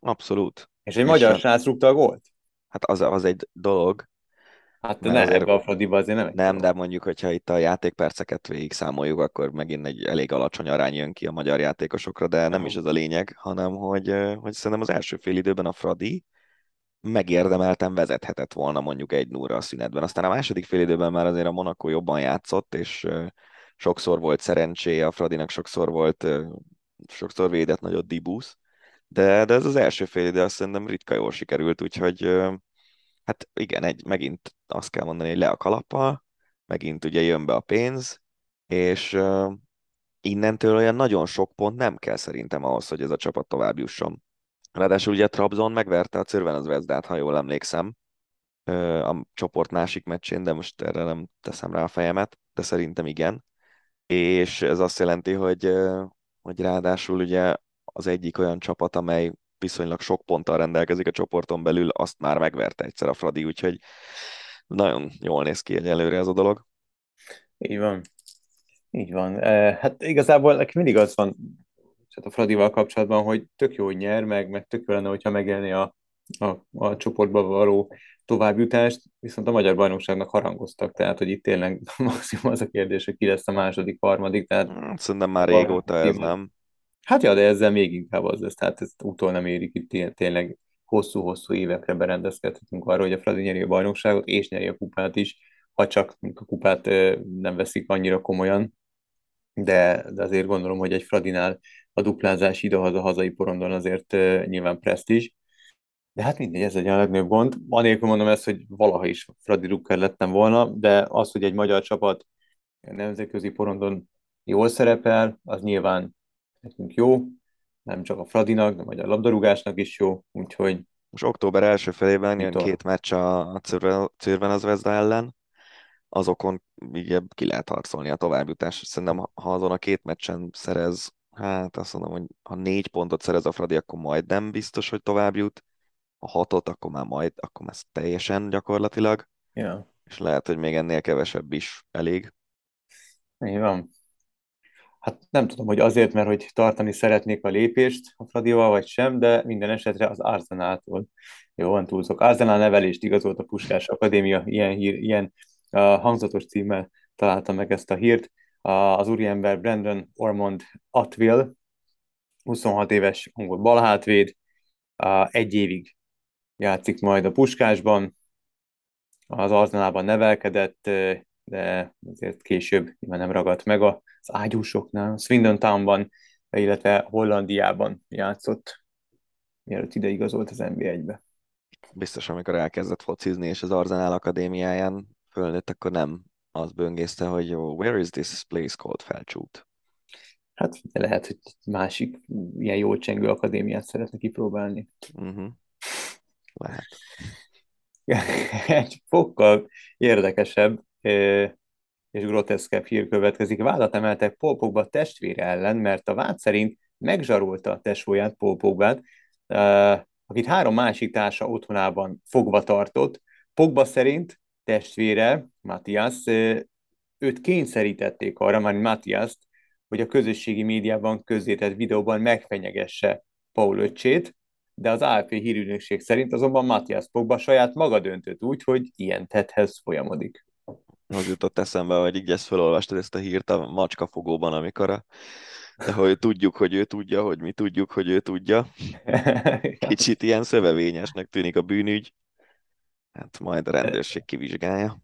Abszolút. És egy magyar srác rúgta a gólt? Hát az, az egy dolog. Hát ne, azért, ebbe a Fradiba azért nem. Nem, de mondjuk, hogyha itt a játékperceket végig számoljuk, akkor megint egy elég alacsony arány jön ki a magyar játékosokra, de nem is ez a lényeg, hanem hogy, hogy szerintem az első fél időben a Fradi megérdemelten vezethetett volna mondjuk egy núra a szünetben. Aztán a második fél időben már azért a Monaco jobban játszott, és sokszor volt szerencséje, a Fradinak sokszor volt, sokszor védett nagyot Dibusz, de, de ez az első fél idő azt szerintem ritka jól sikerült, úgyhogy hát igen, egy, megint azt kell mondani, hogy le a kalappal, megint ugye jön be a pénz, és innentől olyan nagyon sok pont nem kell szerintem ahhoz, hogy ez a csapat tovább jusson. Ráadásul ugye Trabzon megverte a Cörven Vezdát, ha jól emlékszem, a csoport másik meccsén, de most erre nem teszem rá a fejemet, de szerintem igen. És ez azt jelenti, hogy, hogy ráadásul ugye az egyik olyan csapat, amely viszonylag sok ponttal rendelkezik a csoporton belül, azt már megverte egyszer a Fradi, úgyhogy nagyon jól néz ki egyelőre ez a dolog. Így van. Így van. Hát igazából neki mindig az van a Fradival kapcsolatban, hogy tök jó, hogy nyer, meg, meg tök jó lenne, hogyha megélni a, a, a csoportba való továbbjutást, viszont a magyar bajnokságnak harangoztak, tehát hogy itt tényleg (laughs) maximum az a kérdés, hogy ki lesz a második, harmadik. Tehát hát, Szerintem már régóta ez nem. Hát ja, de ezzel még inkább az lesz, tehát ezt utol nem érik itt tényleg hosszú-hosszú évekre berendezkedhetünk arra, hogy a Fradi nyeri a bajnokságot, és nyeri a kupát is, ha csak a kupát nem veszik annyira komolyan, de, de azért gondolom, hogy egy Fradinál a duplázás ide-haza hazai porondon azért nyilván presztízs. De hát mindegy, ez egy a legnagyobb gond. Anélkül mondom ezt, hogy valaha is Fradi Drucker lettem volna, de az, hogy egy magyar csapat nemzetközi porondon jól szerepel, az nyilván nekünk jó, nem csak a Fradinak, de a magyar labdarúgásnak is jó, úgyhogy... Most október első felében jön két meccs a, Cürven az Vezda ellen, azokon így ki lehet harcolni a továbbjutás. Szerintem, ha azon a két meccsen szerez, hát azt mondom, hogy ha négy pontot szerez a Fradi, akkor majd nem biztos, hogy tovább jut. A hatot, akkor már majd, akkor már teljesen gyakorlatilag. Yeah. És lehet, hogy még ennél kevesebb is elég. Így van. Hát nem tudom, hogy azért, mert hogy tartani szeretnék a lépést a Fradival, vagy sem, de minden esetre az Arzenáltól. Jó, van túlzok. Arzenál nevelést igazolt a Puskás Akadémia, ilyen, hír, ilyen uh, hangzatos címmel találta meg ezt a hírt. Uh, az úriember Brandon Ormond Atwill, 26 éves angol balhátvéd, uh, egy évig játszik majd a Puskásban, az Arzenálban nevelkedett, de azért később nem ragadt meg az ágyúsoknál. Swindon Townban, illetve Hollandiában játszott, mielőtt ide igazolt az NB1-be. Biztos, amikor elkezdett focizni, és az Arzenál Akadémiáján fölnőtt, akkor nem az böngészte, hogy jó, where is this place called Felcsút? Hát lehet, hogy másik ilyen jó csengő akadémiát szeretne kipróbálni. Uh-huh. Lehet. (laughs) Egy fokkal érdekesebb és groteszkebb hír következik. Vádat emeltek Polpogba testvére ellen, mert a vád szerint megzsarolta a tesóját, Polpogbát, akit három másik társa otthonában fogva tartott. Pogba szerint testvére, Matthias, őt kényszerítették arra, már Matthias-t, hogy a közösségi médiában közzétett videóban megfenyegesse Paul öccsét, de az AFP hírügynökség szerint azonban Matthias Pogba saját maga döntött úgy, hogy ilyen tetthez folyamodik. Az jutott eszembe, hogy így ezt felolvastad ezt a hírt a macskafogóban, amikor a de hogy tudjuk, hogy ő tudja, hogy mi tudjuk, hogy ő tudja. (laughs) Kicsit ilyen szövevényesnek tűnik a bűnügy. Hát majd a rendőrség kivizsgálja.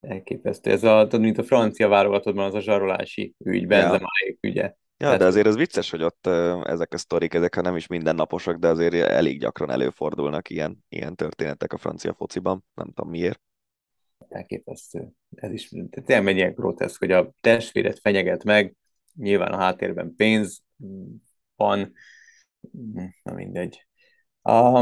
Elképesztő. Ez a, tudod, mint a francia válogatottban az a zsarolási ügy, Benzemáék ja. ügye. Ja, de azért az vicces, hogy ott ezek a sztorik, ezek ha nem is mindennaposak, de azért elég gyakran előfordulnak ilyen, ilyen történetek a francia fociban. Nem tudom miért. Elképesztő. Ez is tényleg ilyen groteszk, hogy a testvéret fenyeget meg, nyilván a háttérben pénz van, na mindegy. A,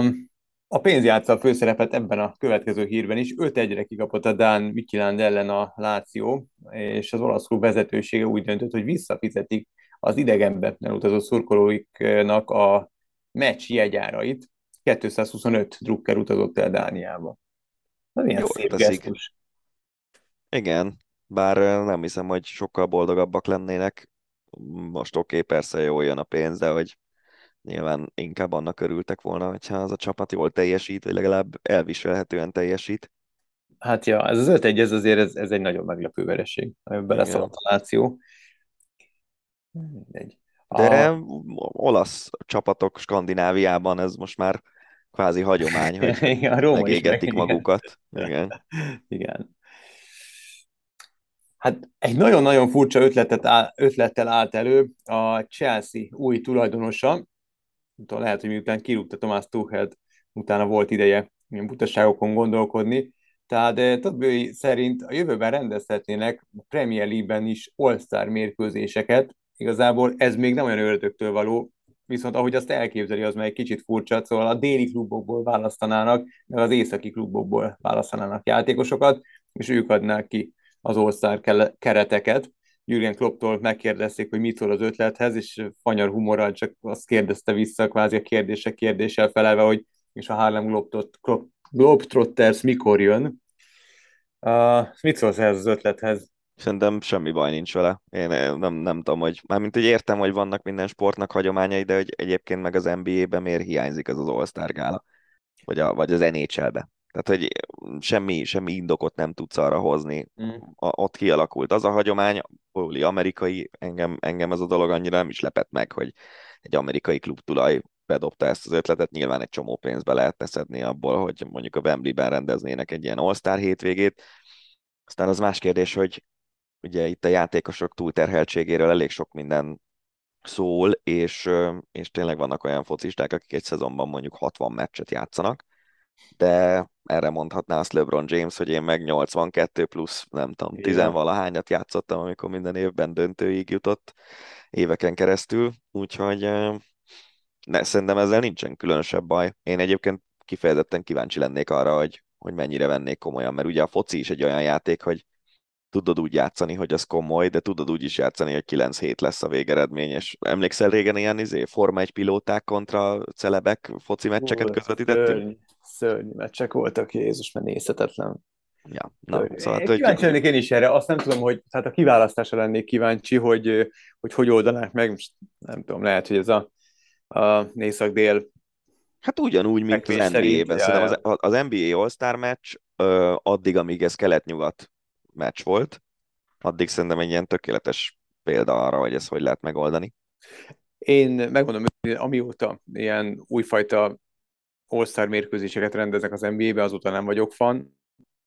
a pénz játsza a főszerepet ebben a következő hírben is. 5-1-re kikapott a Dán Mikiland ellen a Láció, és az olasz klub vezetősége úgy döntött, hogy visszafizetik az idegenbe elutazó szurkolóiknak a meccs jegyárait. 225 drukker utazott el Dániába. Na, milyen Jó, szép gesztus. Igen, bár nem hiszem, hogy sokkal boldogabbak lennének most oké, okay, persze jól jön a pénz, de hogy nyilván inkább annak örültek volna, hogyha az a csapat jól teljesít, vagy legalább elviselhetően teljesít. Hát ja, ez az 5-1, ez azért ez, ez egy nagyon meglepő vereség, amiben beleszaladt a Láció. Mindegy. De a... olasz csapatok Skandináviában ez most már kvázi hagyomány, hogy (laughs) igen, megégetik magukat. Igen. igen. igen. Hát egy nagyon-nagyon furcsa ötletet áll, ötlettel állt elő a Chelsea új tulajdonosa. Tudom, lehet, hogy miután kirúgta Tomás Tuchel, utána volt ideje ilyen butaságokon gondolkodni. Tehát eh, Tadbői szerint a jövőben rendezhetnének a Premier League-ben is All-Star mérkőzéseket. Igazából ez még nem olyan ördögtől való, viszont ahogy azt elképzeli, az meg egy kicsit furcsa, szóval a déli klubokból választanának, meg az északi klubokból választanának játékosokat, és ők adnák ki az All-Star kereteket. Jürgen Klopptól megkérdezték, hogy mit szól az ötlethez, és fanyar humorral csak azt kérdezte vissza, kvázi a kérdések kérdéssel felelve, hogy és a Harlem Globetrotters mikor jön. Uh, mit szólsz ehhez az ötlethez? Szerintem semmi baj nincs vele. Én nem, nem tudom, hogy mármint, hogy értem, hogy vannak minden sportnak hagyományai, de hogy egyébként meg az NBA-ben miért hiányzik az az All-Star gála? Vagy, a, vagy az NHL-be. Tehát, hogy semmi, semmi indokot nem tudsz arra hozni. Mm. A, ott kialakult az a hagyomány, óli amerikai, engem, engem ez a dolog annyira nem is lepett meg, hogy egy amerikai klub tulaj bedobta ezt az ötletet, nyilván egy csomó pénzbe lehet szedni abból, hogy mondjuk a Wembley-ben rendeznének egy ilyen All-Star hétvégét. Aztán az más kérdés, hogy ugye itt a játékosok túlterheltségéről elég sok minden szól, és, és tényleg vannak olyan focisták, akik egy szezonban mondjuk 60 meccset játszanak, de erre mondhatná azt LeBron James, hogy én meg 82 plusz, nem tudom, tizenvalahányat játszottam, amikor minden évben döntőig jutott éveken keresztül, úgyhogy ne, szerintem ezzel nincsen különösebb baj. Én egyébként kifejezetten kíváncsi lennék arra, hogy, hogy mennyire vennék komolyan, mert ugye a foci is egy olyan játék, hogy tudod úgy játszani, hogy az komoly, de tudod úgy is játszani, hogy 9-7 lesz a végeredmény, és emlékszel régen ilyen izé, Forma 1 pilóták kontra celebek foci meccseket közvetítettünk? szörnyű meccsek voltak, Jézus, mert nézhetetlen. Ja, na, szóval, én hogy... kíváncsi lennék én is erre, azt nem tudom, hogy tehát a kiválasztásra lennék kíváncsi, hogy hogy, hogy oldanák meg, most nem tudom, lehet, hogy ez a, a észak-dél Hát ugyanúgy, mint az NBA-ben. Szerintem az, az NBA All-Star meccs addig, amíg ez kelet-nyugat meccs volt, addig szerintem egy ilyen tökéletes példa arra, hogy ezt hogy lehet megoldani. Én megmondom, amióta ilyen újfajta all mérkőzéseket rendezek az NBA-be, azóta nem vagyok fan.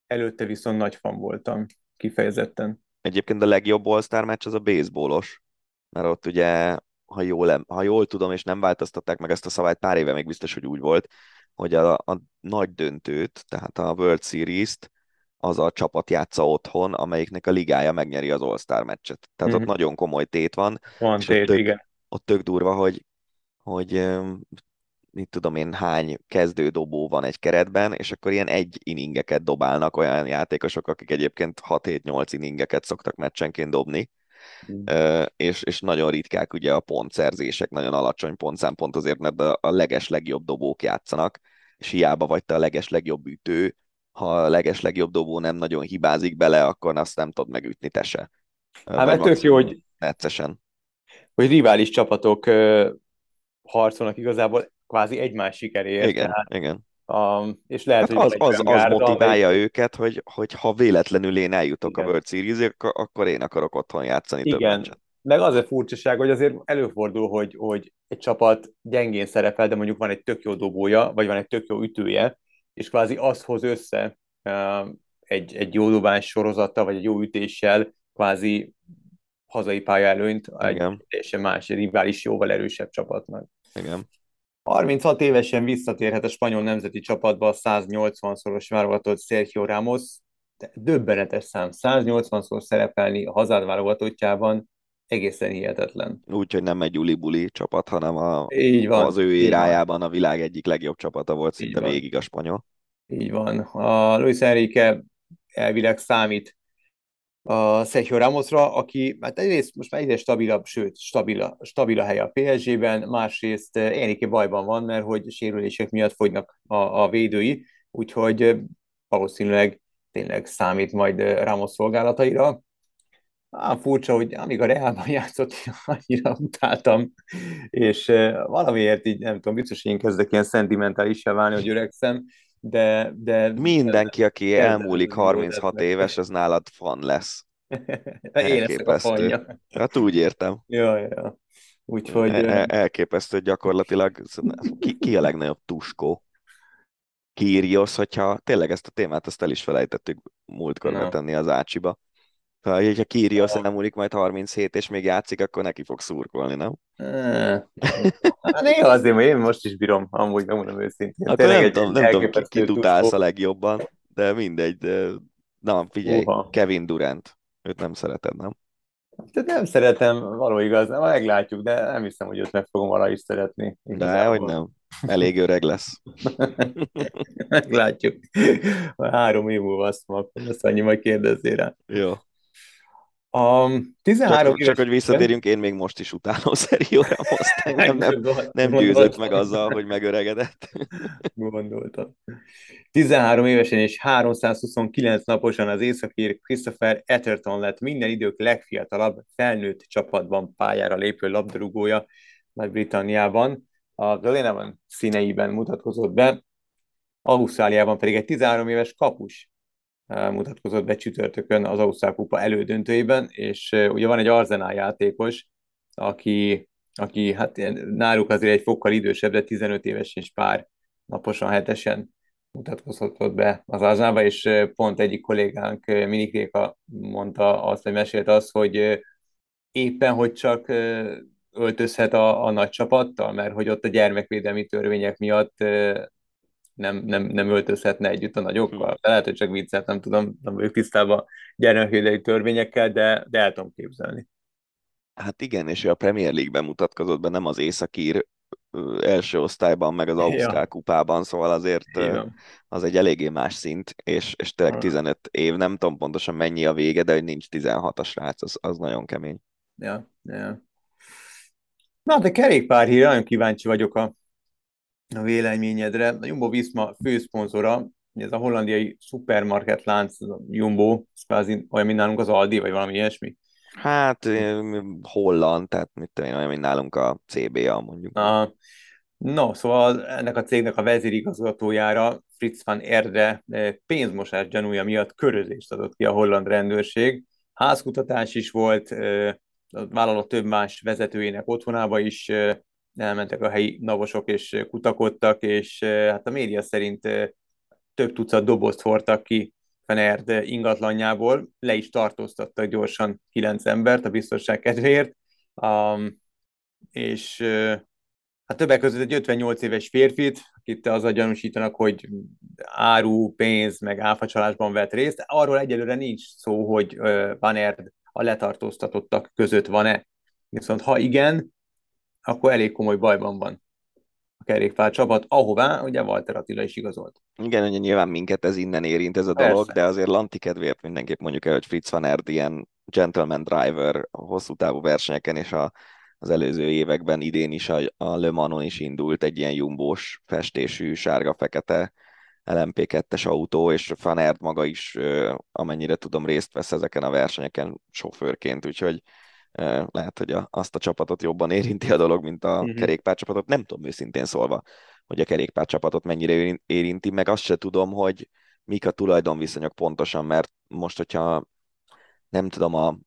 Előtte viszont nagy fan voltam, kifejezetten. Egyébként a legjobb all meccs az a baseballos, mert ott ugye, ha jól, ha jól tudom, és nem változtatták meg ezt a szabályt, pár éve még biztos, hogy úgy volt, hogy a, a nagy döntőt, tehát a World Series-t, az a csapat játsza otthon, amelyiknek a ligája megnyeri az All-Star meccset. Tehát mm-hmm. ott mhm. nagyon komoly tét van. Van tét, ott tök, igen. Ott tök durva, hogy, hogy mit tudom én, hány kezdődobó van egy keretben, és akkor ilyen egy inningeket dobálnak olyan játékosok, akik egyébként 6-7-8 inningeket szoktak meccsenként dobni, mm. és, és nagyon ritkák ugye a pontszerzések, nagyon alacsony pontszámpont azért, mert a, a leges legjobb dobók játszanak, és hiába vagy te a leges legjobb ütő, ha a leges legjobb dobó nem nagyon hibázik bele, akkor azt nem tudod megütni te se. Hát mert tök jó, hogy, neccesen. hogy rivális csapatok harcolnak igazából kvázi egymás sikeréért. Igen, tehát, igen. um, és lehet, Hát hogy az, az, az motiválja amely- őket, hogy, hogy ha véletlenül én eljutok Igen. a World series akkor, akkor én akarok otthon játszani több Igen, meccset. meg az a furcsaság, hogy azért előfordul, hogy, hogy egy csapat gyengén szerepel, de mondjuk van egy tök jó dobója, vagy van egy tök jó ütője, és kvázi az hoz össze egy, egy jó dobás sorozata, vagy egy jó ütéssel kvázi hazai pályaelőnyt egy Igen. teljesen más, rivális jóval erősebb csapatnak. Igen. 36 évesen visszatérhet a spanyol nemzeti csapatba a 180-szoros válogatott Sergio Ramos. De döbbenetes szám, 180-szor szerepelni a hazád válogatottjában, egészen hihetetlen. Úgyhogy nem egy uli-buli csapat, hanem a, Így van. az ő érájában a világ egyik legjobb csapata volt szinte végig a spanyol. Így van. A Luis Enrique elvileg számít a Sergio Ramosra, aki hát egyrészt most már egyre stabilabb, sőt, stabil, stabil a hely a PSG-ben, másrészt eh, Enrique bajban van, mert hogy sérülések miatt fogynak a, a védői, úgyhogy eh, valószínűleg tényleg számít majd eh, Ramos szolgálataira. Ám furcsa, hogy amíg a Realban játszott, én annyira utáltam, és valamiért így, nem tudom, biztos, hogy én kezdek ilyen szentimentálissá válni, hogy öregszem, de, de Mindenki, aki elmúlik az 36 meg. éves, az nálad fan lesz. (laughs) én leszek a fanja. Hát úgy értem. Ja, ja. Úgyhogy El- el- Elképesztő gyakorlatilag. Ki, ki a legnagyobb tuskó? Kyrgios, hogyha tényleg ezt a témát ezt el is felejtettük múltkor Na. betenni az Ácsiba. Ha, hogyha Kyrgios Ja. elmúlik majd 37 és még játszik, akkor neki fog szurkolni, nem? hát néha azért, mert én most is bírom, amúgy megmondom őszintén. Akkor Tényleg nem egy- tudom, nem tudom ki, tuskó. a legjobban, de mindegy. De... Na, figyelj, Uha. Kevin Durant. Őt nem szereted, nem? Tehát nem szeretem, való igaz, nem, meglátjuk, de nem hiszem, hogy őt meg fogom valahogy is szeretni. De, igazából. hogy nem. Elég öreg lesz. (laughs) Meglátjuk. Három év múlva azt mondom, akkor lesz annyi, majd kérdezzél rá. Jó. A 13 Csak, éves... csak hogy visszatérjünk, én még most is utálom (laughs) Sergio Ramos. (laughs) Nem, nem, nem győzött meg azzal, hogy megöregedett. (laughs) Gondoltam. 13 évesen és 329 naposan az északír Christopher Etherton lett minden idők legfiatalabb felnőtt csapatban pályára lépő labdarúgója Nagy-Britanniában. A Glenavon színeiben mutatkozott be, Ausztráliában pedig egy 13 éves kapus mutatkozott be csütörtökön az Ausztrál Kupa elődöntőjében, és ugye van egy Arzenál játékos, aki, aki hát náluk azért egy fokkal idősebb, de 15 éves és pár naposan, hetesen mutatkozhatott be az Arzenálba, és pont egyik kollégánk, Minikréka mondta azt, hogy mesélte azt, hogy éppen, hogy csak öltözhet a, a nagy csapattal, mert hogy ott a gyermekvédelmi törvények miatt nem, nem, nem öltözhetne együtt a nagyokkal. De lehet, hogy csak viccet, nem tudom, nem vagyok tisztában gyermekvédelmi törvényekkel, de, de el tudom képzelni. Hát igen, és ő a Premier League-ben mutatkozott be, nem az északír első osztályban, meg az Ja. Ausztrál kupában, szóval azért van. az egy eléggé más szint, és, és tényleg Ah. 15 év, nem tudom pontosan mennyi a vége, de hogy nincs 16 a srác, az, az nagyon kemény. Ja, ja. Na, de kerékpárhír, nagyon kíváncsi vagyok a, a véleményedre. A Jumbo Visma főszponzora, ez a hollandiai szupermarket lánc, a Jumbo, ez kvázi olyan, mint nálunk az Aldi, vagy valami ilyesmi. Hát holland, tehát mit tudom én, olyan, mint nálunk a CBA mondjuk. A, no, szóval ennek a cégnek a vezérigazgatójára Fritz van Erde pénzmosás gyanúja miatt körözést adott ki a holland rendőrség. Házkutatás is volt, a vállalat több más vezetőjének otthonába is elmentek a helyi navosok és kutakodtak, és hát a média szerint több tucat dobozt hordtak ki Van Erde ingatlanjából, le is tartóztattak gyorsan kilenc embert a biztonság kedvéért, um, és Hát többek között egy 58 éves férfit, akit azzal gyanúsítanak, hogy áru, pénz, meg áfacsalásban vett részt. Arról egyelőre nincs szó, hogy Van Erd a letartóztatottak között van-e. Viszont ha igen, akkor elég komoly bajban van a kerékpár csapat, ahová ugye Walter Attila is igazolt. Igen, ugye nyilván minket ez innen érint ez a Persze. dolog, de azért Lanti kedvéért mindenképp mondjuk el, hogy Fritz van Erd ilyen gentleman driver a hosszú távú versenyeken, és a, az előző években idén is a, a Le Manon is indult egy ilyen jumbós festésű, sárga-fekete LMP2-es autó, és Fanert maga is, amennyire tudom, részt vesz ezeken a versenyeken sofőrként, úgyhogy lehet, hogy a, azt a csapatot jobban érinti a dolog, mint a uh-huh. kerékpárcsapatot. Nem tudom őszintén szólva, hogy a kerékpárcsapatot mennyire érinti, meg azt se tudom, hogy mik a tulajdonviszonyok pontosan, mert most, hogyha nem tudom, a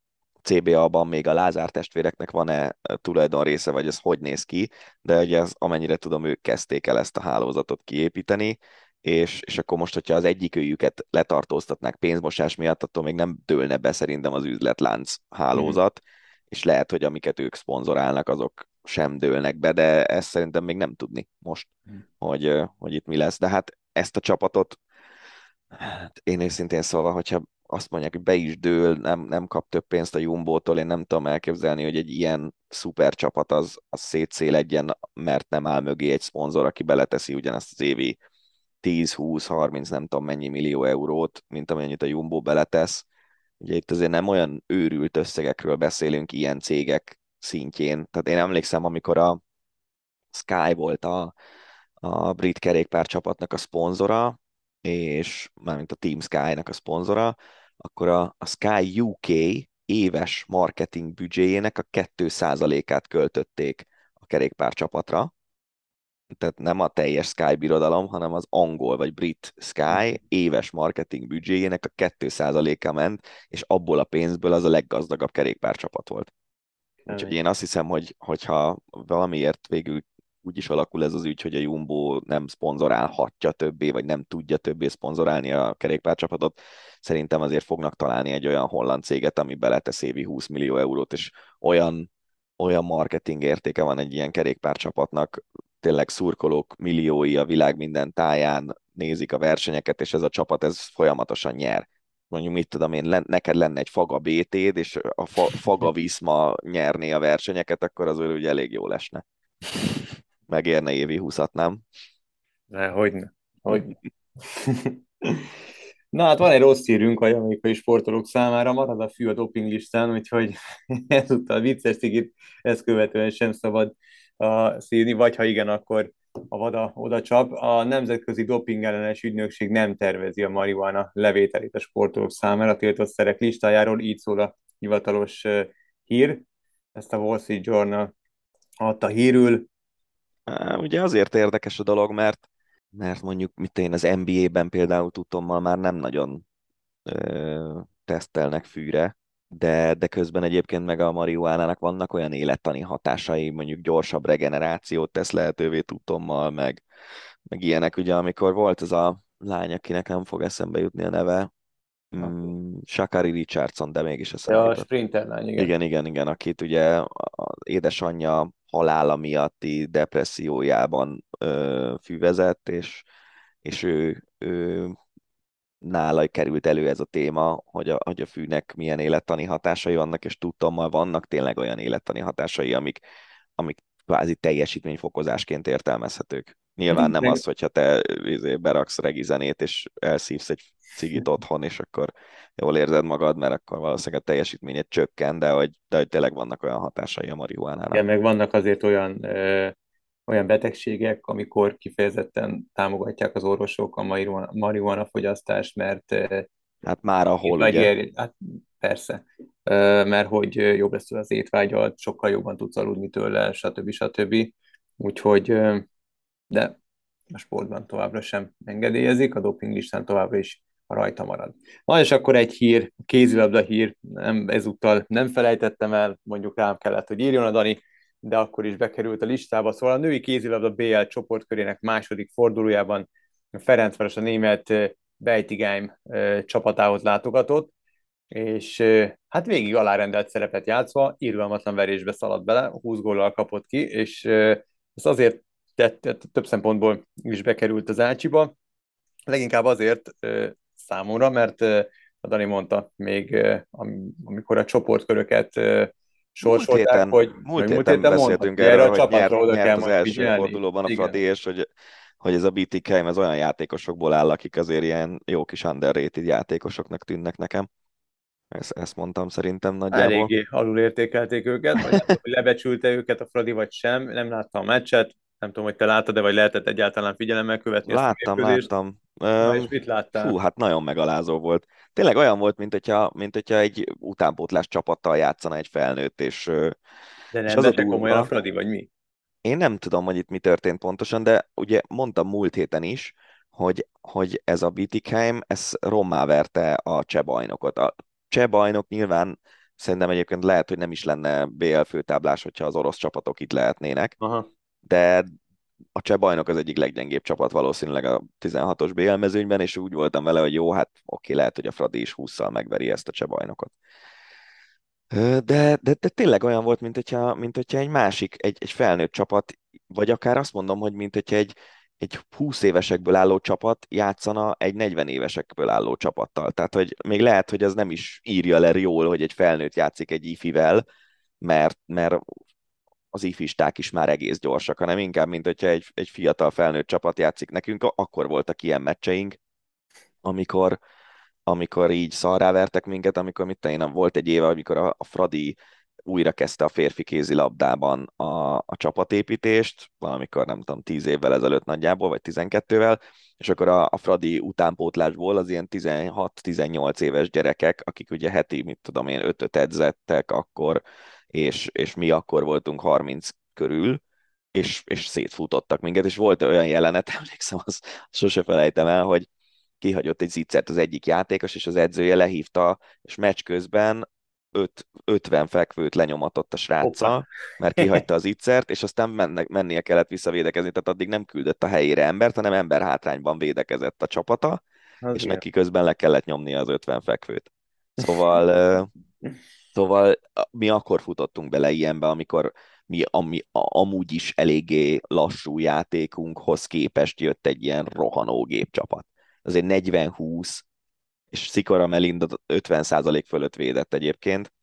CBA-ban még a Lázár testvéreknek van-e tulajdon része, vagy ez hogy néz ki, de ugye ez, amennyire tudom, ők kezdték el ezt a hálózatot kiépíteni, és, és akkor most, hogyha az egyik őjüket letartóztatnák pénzmosás miatt, attól még nem dőlne be szerintem az üzletlánc hálózat, mm. És lehet, hogy amiket ők szponzorálnak, azok sem dőlnek be, de ezt szerintem még nem tudni most, mm. hogy, hogy itt mi lesz. De hát ezt a csapatot, hát én őszintén szólva, hogyha azt mondják, hogy be is dől, nem, nem kap több pénzt a Jumbo-tól, én nem tudom elképzelni, hogy egy ilyen szuper csapat az, az szétszéledjen, mert nem áll mögé egy szponzor, aki beleteszi ugyanazt az évi 10-20-30, nem tudom mennyi millió eurót, mint amennyit a Jumbo beletesz. Ugye itt azért nem olyan őrült összegekről beszélünk ilyen cégek szintjén. Tehát én emlékszem, amikor a Sky volt a, a brit kerékpárcsapatnak a szponzora, és mármint a Team Sky-nak a szponzora, akkor a, a Sky UK éves marketing büdzséjének a 2%-át költötték a kerékpárcsapatra, tehát nem a teljes Sky birodalom, hanem az angol vagy brit Sky éves marketing büdzséjének a 2%-a ment, és abból a pénzből az a leggazdagabb kerékpárcsapat volt. Úgyhogy én azt hiszem, hogy hogyha valamiért végül úgy is alakul ez az ügy, hogy a Jumbo nem szponzorálhatja többé, vagy nem tudja többé szponzorálni a kerékpárcsapatot, szerintem azért fognak találni egy olyan holland céget, ami beletesz évi 20 millió eurót, és olyan, olyan marketing értéke van egy ilyen kerékpárcsapatnak, tényleg szurkolók milliói a világ minden táján nézik a versenyeket, és ez a csapat ez folyamatosan nyer. Mondjuk mit tudom én, len, neked lenne egy Faga BT-d, és a fa, Faga Viszma nyerné a versenyeket, akkor az ugye elég jó lesne. Megérne évi húszat, nem? Ne, hogyne. Hogy. (laughs) Na hát van egy rossz hírünk a jamaikai sportolók számára, marad a fű a dopinglistán, úgyhogy (laughs) ezúttal vicces cigit ezt követően sem szabad szívni, vagy ha igen, akkor a vada oda csap. A Nemzetközi Doping ellenes ügynökség nem tervezi a marihuana levételét a sportolók számára a tiltott szerek listájáról, így szól a hivatalos hír. Ezt a Wall Street Journal adta hírül. Ugye azért érdekes a dolog, mert mert mondjuk mit én az NBA-ben például tudtommal már nem nagyon ö, tesztelnek fűre, de, de közben egyébként meg a marihuánának vannak olyan élettani hatásai, mondjuk gyorsabb regenerációt tesz lehetővé tudtommal, meg, meg ilyenek, ugye amikor volt ez a lány, akinek nem fog eszembe jutni a neve, mm, Shakari Richardson, de mégis eszembe ja, a sprinter lány, igen. Igen, igen, igen, akit ugye az édesanyja halála miatti depressziójában ö, füvezett, és, és ő, ő nála került elő ez a téma, hogy a, hogy a fűnek milyen élettani hatásai vannak, és tudtommal vannak tényleg olyan élettani hatásai, amik, amik kvázi teljesítményfokozásként értelmezhetők. Nyilván nem az, hogyha te izé, beraksz regizenét, és elszívsz egy cigit otthon, és akkor jól érzed magad, mert akkor valószínűleg a teljesítményed csökken, de hogy, de hogy tényleg vannak olyan hatásai a marihuánának. Igen, meg vannak azért olyan ö, olyan betegségek, amikor kifejezetten támogatják az orvosok a marihuana, fogyasztást, mert Hát már ahol, ugye? Ér, hát persze, mert hogy jobb lesz az étvágyal, sokkal jobban tudsz aludni tőle, stb. stb. Úgyhogy, de a sportban továbbra sem engedélyezik, a dopinglistán továbbra is rajta marad. Na és akkor egy hír, kézilabda hír, nem, ezúttal nem felejtettem el, mondjuk rám kellett, hogy írjon a Dani, de akkor is bekerült a listába. Szóval a női kézilabda BL csoportkörének második fordulójában Ferencváros a német Beitigheim csapatához látogatott, és hát végig alárendelt szerepet játszva, irgalmatlan verésbe szaladt bele, 20 góllal kapott ki, és ez azért tett, több szempontból is bekerült az Ácsiba, leginkább azért számomra, mert a Dani mondta még, amikor a csoportköröket sorsolták, héten, hogy múlt héten, múlt héten beszéltünk erről, erre, hogy a nyert, oda nyert kell az első figyelni. fordulóban a Fradi, és hogy, hogy ez a BTK ez olyan játékosokból áll, akik azért ilyen jó kis underrated játékosoknak tűnnek nekem. Ezt, ezt mondtam szerintem nagyjából. Eléggé alul értékelték őket, vagy nem, hogy lebecsülte őket a Fradi, vagy sem, nem láttam a meccset, Nem tudom, hogy te láttad-e, vagy lehetett egyáltalán figyelemmel követni Láttam, ezt a láttam. Na, és mit láttál? Fú, hát nagyon megalázó volt. Tényleg olyan volt, mint hogyha, mint hogyha egy utánpótlás csapattal játszana egy felnőtt, és, De nem és az a vette komolyan a durva. Fradi, vagy mi? Én nem tudom, hogy itt mi történt pontosan, de ugye mondtam múlt héten is, hogy, hogy ez a Bietigheim, ez rommá verte a cseh bajnokot. A cseh bajnok nyilván szerintem egyébként lehet, hogy nem is lenne BL főtáblás, hogyha az orosz csapatok itt lehetnének, Aha. De a cseh bajnok az egyik leggyengébb csapat valószínűleg a 16-os BL mezőnyben, és úgy voltam vele, hogy jó, hát oké, lehet, hogy a Fradi is 20-szal megveri ezt a cseh bajnokot. De, de, de tényleg olyan volt, mint hogyha, mint hogyha egy másik, egy, egy felnőtt csapat, vagy akár azt mondom, hogy mint hogyha egy, egy 20 évesekből álló csapat játszana egy 40 évesekből álló csapattal. Tehát, hogy még lehet, hogy ez nem is írja le jól, hogy egy felnőtt játszik egy ifivel, mert, mert az ifisták is már egész gyorsak, hanem inkább, mint hogyha egy, egy fiatal felnőtt csapat játszik nekünk, akkor voltak ilyen meccseink, amikor, amikor így szarrá vertek minket, amikor mit én, volt egy éve, amikor a, a Fradi újra kezdte a férfi kézilabdában a, a csapatépítést, valamikor nem tudom, 10 évvel ezelőtt nagyjából, vagy 12-vel, és akkor a, a Fradi utánpótlásból az ilyen 16-18 éves gyerekek, akik ugye heti, mit tudom én, 5 edzettek akkor, és, és mi akkor voltunk 30 körül, és, és szétfutottak minket, és volt olyan jelenet, (laughs) emlékszem, azt sose felejtem el, hogy kihagyott egy zicsert az egyik játékos, és az edzője lehívta, és meccs közben öt, 50 fekvőt lenyomatott a sráccal, mert kihagyta az ittszert, és aztán mennek, mennie kellett visszavédekezni, tehát addig nem küldött a helyére embert, hanem ember hátrányban védekezett a csapata, Az és ilyen. neki közben le kellett nyomnia az 50 fekvőt. Szóval, (laughs) szóval mi akkor futottunk bele ilyenbe, amikor mi ami, a, amúgy is eléggé lassú játékunkhoz képest jött egy ilyen rohanó gépcsapat. Azért 40-20, és Szikora Melinda 50% fölött védett egyébként.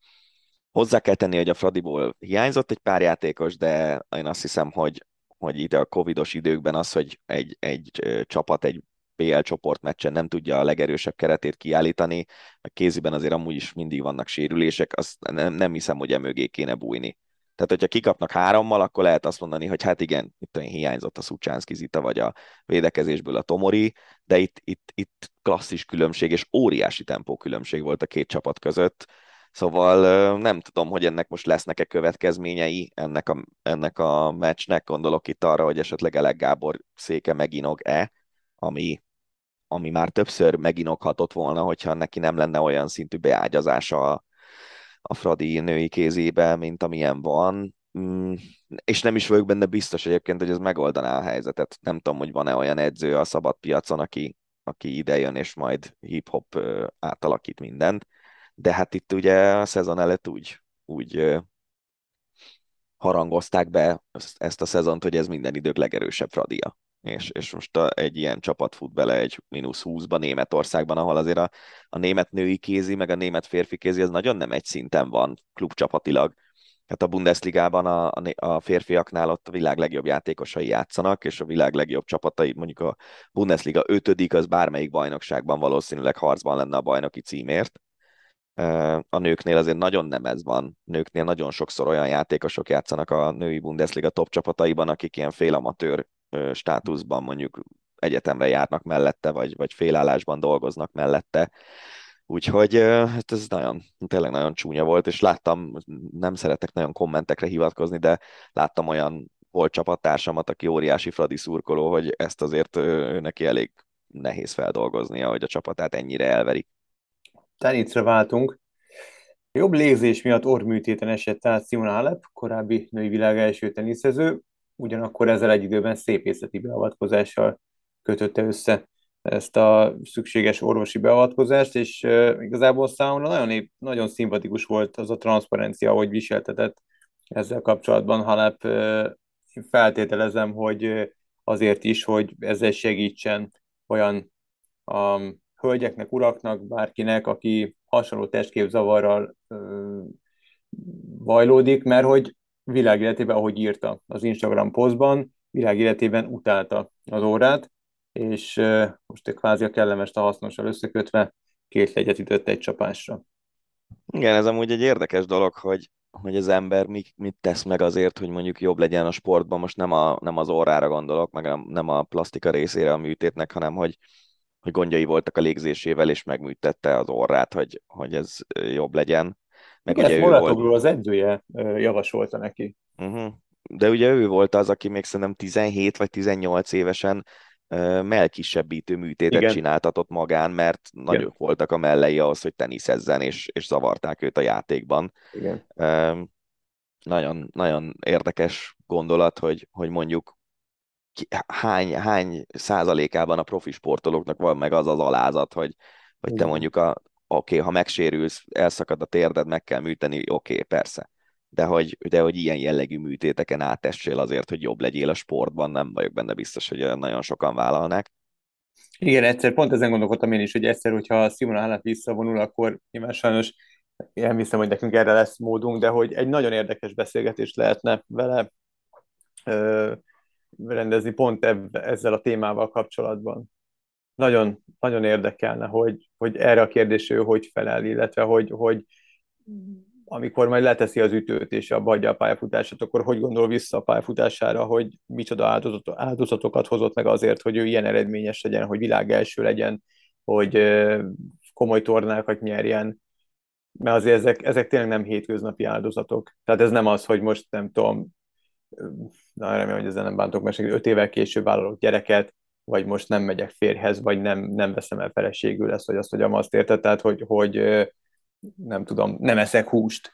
Hozzá kell tenni, hogy a Fradiból hiányzott egy pár játékos, de én azt hiszem, hogy, hogy ide a covidos időkben az, hogy egy, egy csapat egy BL csoportmeccsen nem tudja a legerősebb keretét kiállítani, a kéziben azért amúgy is mindig vannak sérülések, azt nem, nem hiszem, hogy emögé kéne bújni. Tehát, hogyha kikapnak hárommal, akkor lehet azt mondani, hogy hát igen, itt olyan hiányzott a Szucsánszki Zita, vagy a védekezésből a Tomori, de itt, itt, itt klasszis különbség és óriási tempó különbség volt a két csapat között. Szóval nem tudom, hogy ennek most lesznek-e következményei ennek a, ennek a meccsnek. Gondolok itt arra, hogy esetleg Elek Gábor széke meginog-e, ami, ami már többször meginoghatott volna, hogyha neki nem lenne olyan szintű beágyazása a, a Fradi női kézébe, mint amilyen van. Mm, és nem is vagyok benne biztos egyébként, hogy ez megoldaná a helyzetet. Nem tudom, hogy van-e olyan edző a szabad piacon, aki, aki idejön és majd hip-hop átalakít mindent. De hát itt ugye a szezon előtt úgy, úgy harangozták be ezt a szezont, hogy ez minden idők legerősebb Fradia. És, és most a, egy ilyen csapat fut bele egy mínusz 20-ba Németországban, ahol azért a, a német női kézi, meg a német férfi kézi, az nagyon nem egy szinten van klubcsapatilag. Tehát a Bundesligában a, a, férfiaknál ott a világ legjobb játékosai játszanak, és a világ legjobb csapatai, mondjuk a Bundesliga ötödik, az bármelyik bajnokságban valószínűleg harcban lenne a bajnoki címért. A nőknél azért nagyon nem ez van. Nőknél nagyon sokszor olyan játékosok játszanak a női Bundesliga top csapataiban, akik ilyen félamatőr státuszban mondjuk egyetemre járnak mellette, vagy, vagy félállásban dolgoznak mellette. Úgyhogy hát ez nagyon, tényleg nagyon csúnya volt, és láttam, nem szeretek nagyon kommentekre hivatkozni, de láttam olyan volt csapattársamat, aki óriási Fradi szurkoló, hogy ezt azért neki elég nehéz feldolgoznia, hogy a csapatát ennyire elverik. Tenicre váltunk. Jobb légzés miatt orrműtéten esett át Simona Halep, korábbi női világ első teniszező, ugyanakkor ezzel egy időben szépészeti beavatkozással kötötte össze ezt a szükséges orvosi beavatkozást, és igazából számomra nagyon, épp, nagyon szimpatikus volt az a transzparencia, hogy viseltetett ezzel kapcsolatban Halep. Feltételezem, hogy azért is, hogy ezzel segítsen olyan um, hölgyeknek, uraknak, bárkinek, aki hasonló testképzavarral ö, vajlódik, mert hogy világéletében, ahogy írta az Instagram posztban, világéletében utálta az órát, és most kvázi a kellemes a hasznossal összekötve két legyet ütött egy csapásra. Igen, ez amúgy egy érdekes dolog, hogy hogy az ember mit, mit tesz meg azért, hogy mondjuk jobb legyen a sportban, most nem, a, nem az órára gondolok, meg nem a plastika részére a műtétnek, hanem hogy, hogy gondjai voltak a légzésével, és megműtette az orrát, hogy, hogy ez jobb legyen. Meg Igen, ugye ő volt... az edzője javasolta neki. Uh-huh. De ugye ő volt az, aki még szerintem 17 vagy 18 évesen melkisebbítő műtétet Igen. csináltatott magán, mert Igen. nagyok voltak a mellei ahhoz, hogy teniszezzen, és, és zavarták őt a játékban. Igen. Nagyon, nagyon érdekes gondolat, hogy, hogy mondjuk hány, hány százalékában a profi sportolóknak van meg az az alázat, hogy, hogy te mondjuk a, oké, okay, ha megsérülsz, elszakad a térded, meg kell műteni, oké, okay, persze. De hogy, de hogy ilyen jellegű műtéteken átessél azért, hogy jobb legyél a sportban, nem vagyok benne biztos, hogy nagyon sokan vállalnák. Igen, egyszer pont ezen gondolkodtam én is, hogy egyszer, hogyha Simona Halep visszavonul, akkor nyilván sajnos én hiszem, hogy nekünk erre lesz módunk, de hogy egy nagyon érdekes beszélgetést lehetne vele ö, rendezni pont eb- ezzel a témával kapcsolatban. Nagyon, nagyon érdekelne, hogy, hogy erre a kérdésre ő hogy felel, illetve hogy, hogy amikor majd leteszi az ütőt és abba hagyja a pályafutását, akkor hogy gondol vissza a pályafutására, hogy micsoda áldozatokat hozott meg azért, hogy ő ilyen eredményes legyen, hogy világ első legyen, hogy komoly tornákat nyerjen, mert azért ezek, ezek tényleg nem hétköznapi áldozatok. Tehát ez nem az, hogy most nem tudom, na remélem, hogy ezzel nem bántok, mert öt évvel később vállalok gyereket, vagy most nem megyek férjhez, vagy nem, nem veszem el feleségül lesz, vagy azt, hogy azt érted, tehát hogy, hogy nem tudom, nem eszek húst.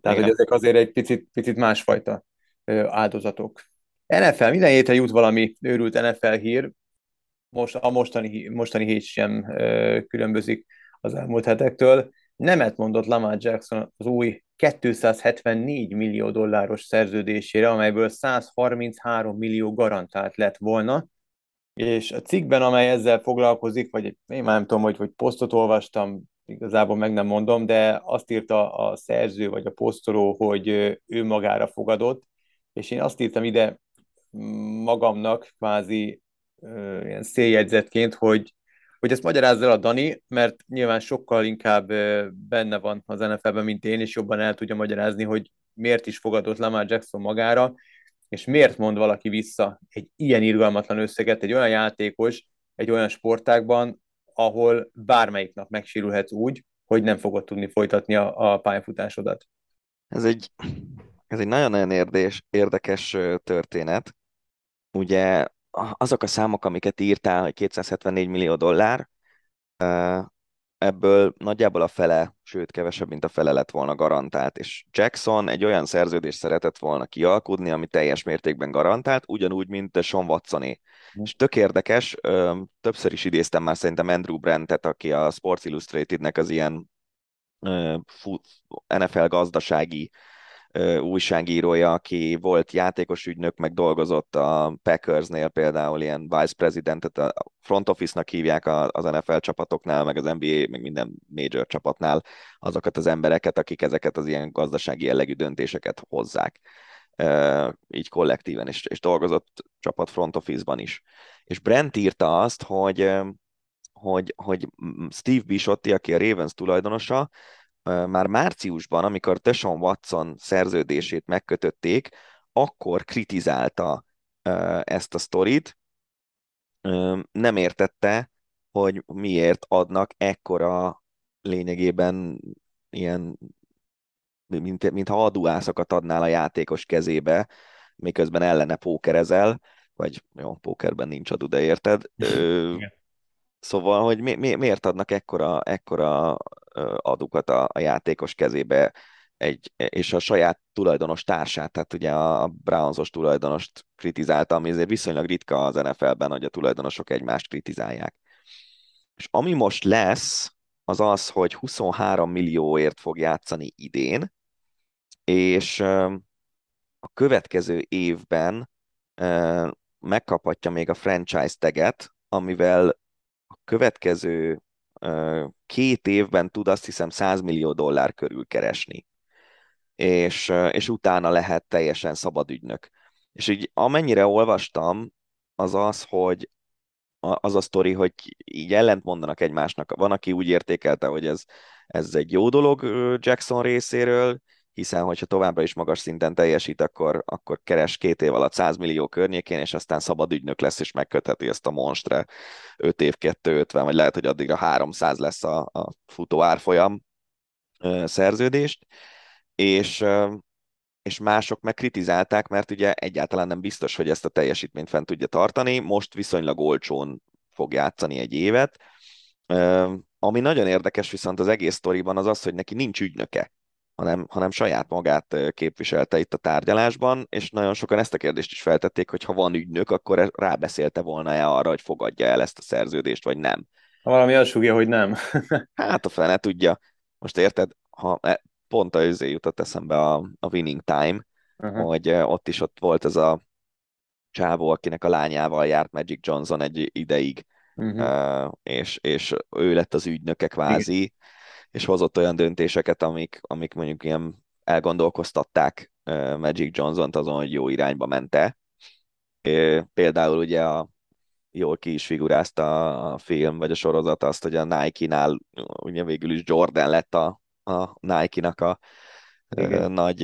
Tehát, Igen. hogy ezek azért egy picit, picit másfajta áldozatok. NFL, minden héten jut valami őrült NFL hír, most, a mostani, mostani hét sem különbözik az elmúlt hetektől. Nemet mondott Lamar Jackson az új 274 millió dolláros szerződésére, amelyből 133 millió garantált lett volna, és a cikkben, amely ezzel foglalkozik, vagy én már nem tudom, hogy, hogy posztot olvastam, igazából meg nem mondom, de azt írta a szerző vagy a posztoló, hogy ő magára fogadott, és én azt írtam ide magamnak kvázi ilyen széljegyzetként, hogy, hogy ezt magyarázza el a Dani, mert nyilván sokkal inkább benne van az NFL-ben, mint én, és jobban el tudja magyarázni, hogy miért is fogadott Lamar Jackson magára, és miért mond valaki vissza egy ilyen irgalmatlan összeget egy olyan játékos, egy olyan sportágban, ahol bármelyik nap megsérülhetsz úgy, hogy nem fogod tudni folytatni a, a pályafutásodat. Ez egy, ez egy nagyon-nagyon érdés, érdekes történet. Ugye azok a számok, amiket írtál, hogy 274 millió dollár, ebből nagyjából a fele, sőt kevesebb, mint a fele lett volna garantált, és Jackson egy olyan szerződést szeretett volna kialkudni, ami teljes mértékben garantált, ugyanúgy, mint Sean Watsoné. Mm. És tök érdekes, többször is idéztem már szerintem Andrew Brantet, aki a Sports Illustratednek az ilyen NFL gazdasági újságírója, aki volt játékos ügynök, meg dolgozott a Packersnél például ilyen vice presidentet, a front office-nak hívják az NFL csapatoknál, meg az NBA, meg minden major csapatnál azokat az embereket, akik ezeket az ilyen gazdasági jellegű döntéseket hozzák. Így kollektíven, és, és dolgozott csapat front office-ban is. És Brent írta azt, hogy hogy, hogy Steve Bishotti, aki a Ravens tulajdonosa, már márciusban, amikor Deshaun Watson szerződését megkötötték, akkor kritizálta ezt a sztorit, nem értette, hogy miért adnak ekkora lényegében ilyen, mint, mintha adóászokat adnál a játékos kezébe, miközben ellene pókerezel, vagy jó, pókerben nincs adó, de érted? Ö, (laughs) szóval, hogy mi, mi, miért adnak ekkora, ekkora adukat a, a játékos kezébe, egy, és a saját tulajdonos társát, tehát ugye a Brownsos tulajdonost kritizálta, ami azért viszonylag ritka az NFL-ben, hogy a tulajdonosok egymást kritizálják. És ami most lesz, az az, hogy 23 millióért fog játszani idén, és a következő évben megkaphatja még a franchise teget, amivel következő két évben tud azt hiszem 100 millió dollár körül keresni, és, és utána lehet teljesen szabad ügynök. És így amennyire olvastam, az az, hogy az a sztori, hogy így ellent mondanak egymásnak. Van, aki úgy értékelte, hogy ez, ez egy jó dolog Jackson részéről, hiszen hogyha továbbra is magas szinten teljesít, akkor, akkor keres két év alatt 100 millió környékén, és aztán szabad ügynök lesz, és megkötheti ezt a monstre 5 év 250, vagy lehet, hogy addigra 300 lesz a, a futó árfolyam szerződést, és, és mások meg kritizálták, mert ugye egyáltalán nem biztos, hogy ezt a teljesítményt fent tudja tartani, most viszonylag olcsón fog játszani egy évet, ami nagyon érdekes viszont az egész sztoriban az az, hogy neki nincs ügynöke hanem, hanem saját magát képviselte itt a tárgyalásban, és nagyon sokan ezt a kérdést is feltették, hogy ha van ügynök, akkor rábeszélte volna-e arra, hogy fogadja el ezt a szerződést, vagy nem. Ha valami azt sugja, hogy nem. (laughs) hát a fene tudja. Most érted, ha e, pont a őzé jutott eszembe a, a Winning Time, uh-huh. hogy ott is ott volt ez a csávó, akinek a lányával járt Magic Johnson egy ideig, uh-huh. és, és ő lett az ügynöke kvázi, Igen és hozott olyan döntéseket, amik, amik mondjuk ilyen elgondolkoztatták Magic Johnson-t azon, hogy jó irányba mente. Például ugye a, jól ki is figurázta a film, vagy a sorozat azt, hogy a Nike-nál ugye végül is Jordan lett a, a Nike-nak a Igen. nagy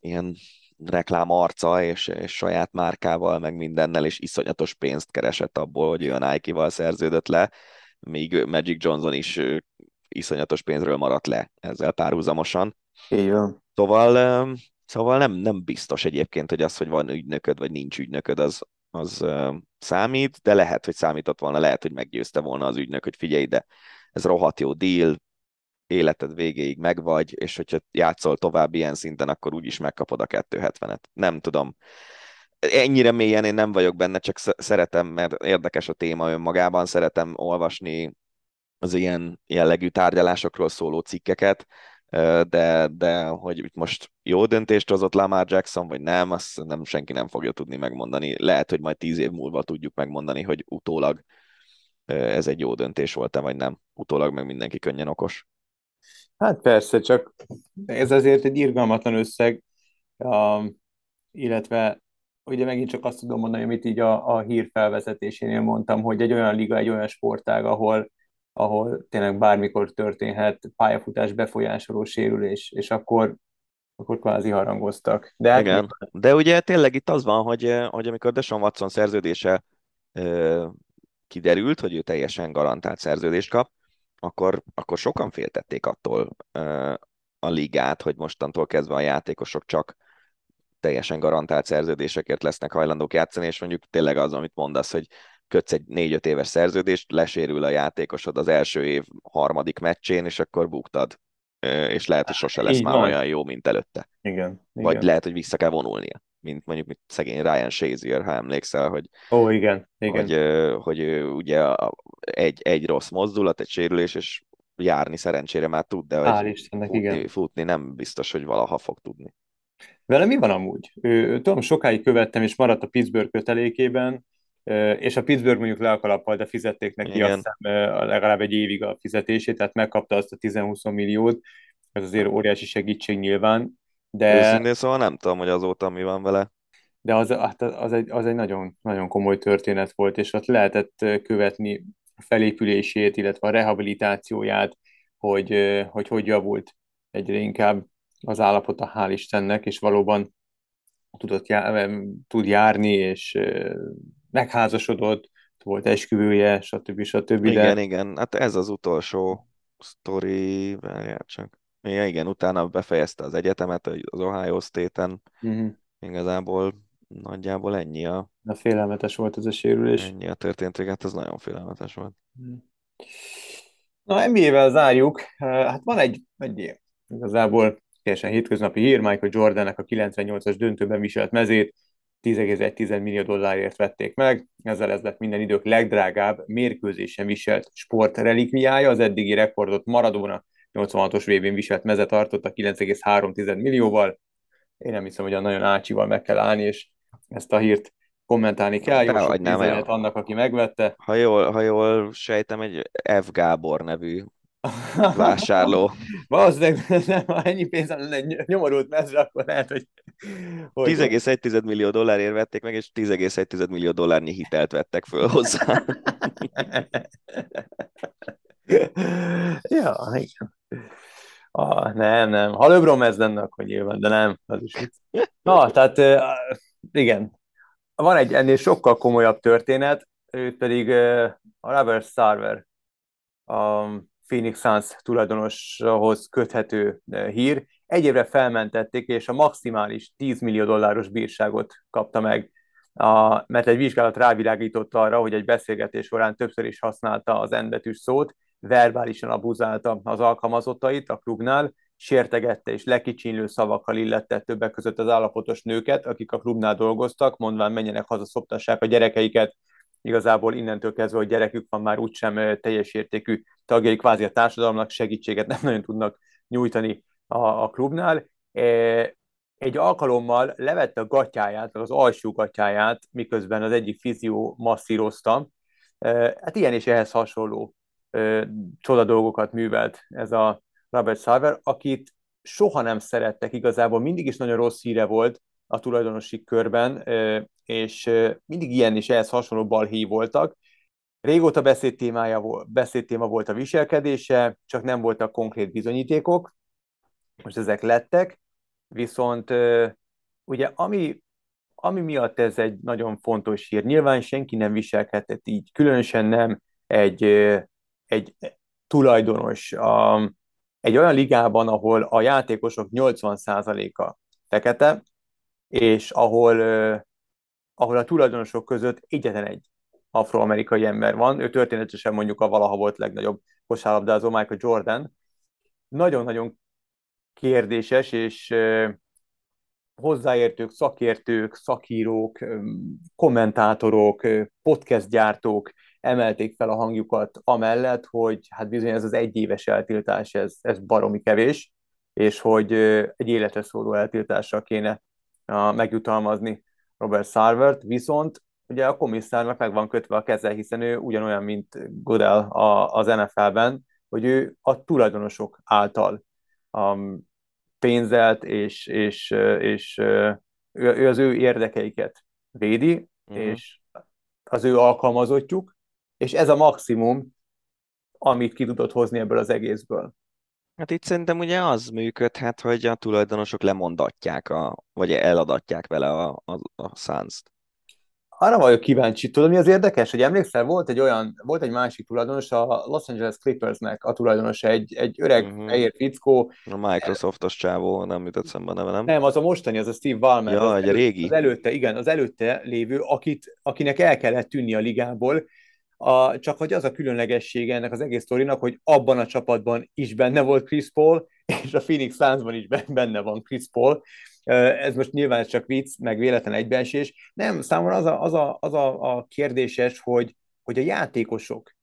ilyen reklám arca, és, és saját márkával, meg mindennel, és iszonyatos pénzt keresett abból, hogy ő a Nike-val szerződött le, míg Magic Johnson is iszonyatos pénzről maradt le ezzel párhuzamosan. Így van. Szóval, szóval nem, nem biztos egyébként, hogy az, hogy van ügynököd, vagy nincs ügynököd, az, az számít, de lehet, hogy számított volna, lehet, hogy meggyőzte volna az ügynök, hogy figyelj, de ez rohadt jó deal, életed végéig megvagy, és hogyha játszol tovább ilyen szinten, akkor úgyis megkapod a 270-et. Nem tudom. Ennyire mélyen én nem vagyok benne, csak szeretem, mert érdekes a téma önmagában, szeretem olvasni az ilyen jellegű tárgyalásokról szóló cikkeket, de, de hogy most jó döntést hozott Lamar Jackson, vagy nem, azt nem senki nem fogja tudni megmondani. Lehet, hogy majd tíz év múlva tudjuk megmondani, hogy utólag ez egy jó döntés volt-e, vagy nem. Utólag meg mindenki könnyen okos. Hát persze, csak ez azért egy irgalmatlan összeg, illetve ugye megint csak azt tudom mondani, amit így a, a hír felvezetésénél mondtam, hogy egy olyan liga, egy olyan sportág, ahol ahol tényleg bármikor történhet pályafutás befolyásoló sérülés, és akkor akkor kvázi harangoztak. De hát Igen, de ugye tényleg itt az van, hogy, hogy amikor Deshaun Watson szerződése ö, kiderült, hogy ő teljesen garantált szerződést kap, akkor, akkor sokan féltették attól ö, a ligát, hogy mostantól kezdve a játékosok csak teljesen garantált szerződésekért lesznek hajlandók játszani, és mondjuk tényleg az, amit mondasz, hogy kötsz egy négy-öt éves szerződést, lesérül a játékosod az első év harmadik meccsén, és akkor buktad. És lehet, hogy sose lesz Így már van. olyan jó, mint előtte. Igen, Vagy igen. lehet, hogy vissza kell vonulnia mint mondjuk mint szegény Ryan Shazier, ha emlékszel, hogy, Ó, igen, igen. hogy, hogy ugye egy, egy rossz mozdulat, egy sérülés, és járni szerencsére már tud, de hogy Istennek, futni, igen. futni nem biztos, hogy valaha fog tudni. Vele mi van amúgy? Ő, tudom, sokáig követtem, és maradt a Pittsburgh kötelékében, és a Pittsburgh mondjuk le a kalappal, de fizették neki Igen. azt hiszem legalább egy évig a fizetését, tehát megkapta azt a 10-20 milliót, ez azért óriási segítség nyilván, de... Őszintén szóval nem tudom, hogy azóta mi van vele. De az, hát az, egy, az egy nagyon, nagyon komoly történet volt, és ott lehetett követni a felépülését, illetve a rehabilitációját, hogy hogy, hogy javult egyre inkább az állapota, hál' Istennek, és valóban tudott já- tud járni, és megházasodott, volt esküvője, stb. stb. Igen, de... igen, hát ez az utolsó sztori, várjál csak. Ja, igen, utána befejezte az egyetemet az Ohio State-en. Uh-huh. Igazából nagyjából ennyi a... Na, félelmetes volt ez a sérülés. Ennyi a történt, hát ez nagyon félelmetes volt. Na, NBA-vel zárjuk. Hát van egy, egy igazából teljesen hétköznapi hír, Michael Jordannek a 98-as döntőben viselt mezét 10,1 millió dollárért vették meg, ezzel ez lett minden idők legdrágább mérkőzésen viselt sportrelikviája, az eddigi rekordot Maradona 86-os vb viselt meze tartotta 9,3 millióval. Én nem hiszem, hogy a nagyon ácsival meg kell állni, és ezt a hírt kommentálni kell. Jó sok nem, annak, aki megvette. Ha jól, ha jól sejtem, egy F. Gábor nevű (laughs) vásárló. Valószínűleg (laughs) nem, ha ennyi pénz lenne egy nyomorult mezre, akkor lehet, hogy... hogy 10,1 millió dollárért vették meg, és 10,1 millió dollárnyi hitelt vettek föl hozzá. (laughs) ja, igen. Ah, nem, nem. Ha LeBron ez lenne, akkor nyilván, de nem, az is. Na, tehát igen, van egy ennél sokkal komolyabb történet, ő pedig a Robert Sarver, a Phoenix Suns tulajdonoshoz köthető hír. Egy évre felmentették, és a maximális 10 millió dolláros bírságot kapta meg, a, mert egy vizsgálat rávilágított arra, hogy egy beszélgetés során többször is használta az endetűs szót, verbálisan abuzálta az alkalmazottait a klubnál, sértegette és lekicsinlő szavakkal illette többek között az állapotos nőket, akik a klubnál dolgoztak, mondván menjenek haza, szoptassák a gyerekeiket, igazából innentől kezdve, hogy gyerekük van, már úgysem teljes értékű tagjai kvázi a társadalomnak, segítséget nem nagyon tudnak nyújtani a, a klubnál. Egy alkalommal levette a gatyáját, az alsó gatyáját, miközben az egyik fizió masszírozta. Hát ilyen és ehhez hasonló csoda dolgokat művelt ez a Robert Sarver, akit soha nem szerettek igazából, mindig is nagyon rossz híre volt a tulajdonosi körben, és mindig ilyen és ehhez hasonló balhé voltak. Régóta beszédtémája, beszédtéma volt a viselkedése, csak nem voltak konkrét bizonyítékok, most ezek lettek, viszont ugye ami, ami miatt ez egy nagyon fontos hír, nyilván senki nem viselkedett így, különösen nem egy, egy tulajdonos, a, egy olyan ligában, ahol a játékosok 80%-a fekete, és ahol, ahol a tulajdonosok között egyetlen egy afroamerikai ember van, ő történetesen mondjuk a valaha volt legnagyobb kosárlabdázó Michael Jordan, nagyon-nagyon kérdéses, és hozzáértők, szakértők, szakírók, kommentátorok, podcastgyártók emelték fel a hangjukat amellett, hogy hát bizony ez az egyéves eltiltás, ez, ez baromi kevés, és hogy egy életre szóló eltiltással kéne megjutalmazni Robert Sarvert, viszont ugye a komisszárnak meg van kötve a keze, hiszen ő ugyanolyan, mint Godel az NFL-ben, hogy ő a tulajdonosok által um, pénzelt, és, és, és ő, ő az ő érdekeiket védi, uh-huh. és az ő alkalmazottjuk, és ez a maximum, amit ki tudott hozni ebből az egészből. Hát itt szerintem ugye az működhet, hogy a tulajdonosok lemondatják, a, vagy eladatják vele a, a, a Suns-t arra vagyok kíváncsi, tudod, mi az érdekes, hogy emlékszel, volt egy olyan, volt egy másik tulajdonos, a Los Angeles Clippersnek a tulajdonosa, egy, egy öreg uh-huh. fehér fickó. A Microsoftos csávó, nem jutott szembe neve, nem? Nem, az a mostani, az a Steve Ballmer. Ja, az egy elő, régi. Az előtte, igen, az előtte lévő, akit, akinek el kellett tűnni a ligából, a, csak hogy az a különlegessége ennek az egész sztorinak, hogy abban a csapatban is benne volt Chris Paul, és a Phoenix Sunsban is benne van Chris Paul, ez most nyilván csak vicc, meg véletlen egybeesés. Nem, számomra az a, az a, az a, a kérdéses, hogy, hogy a játékosok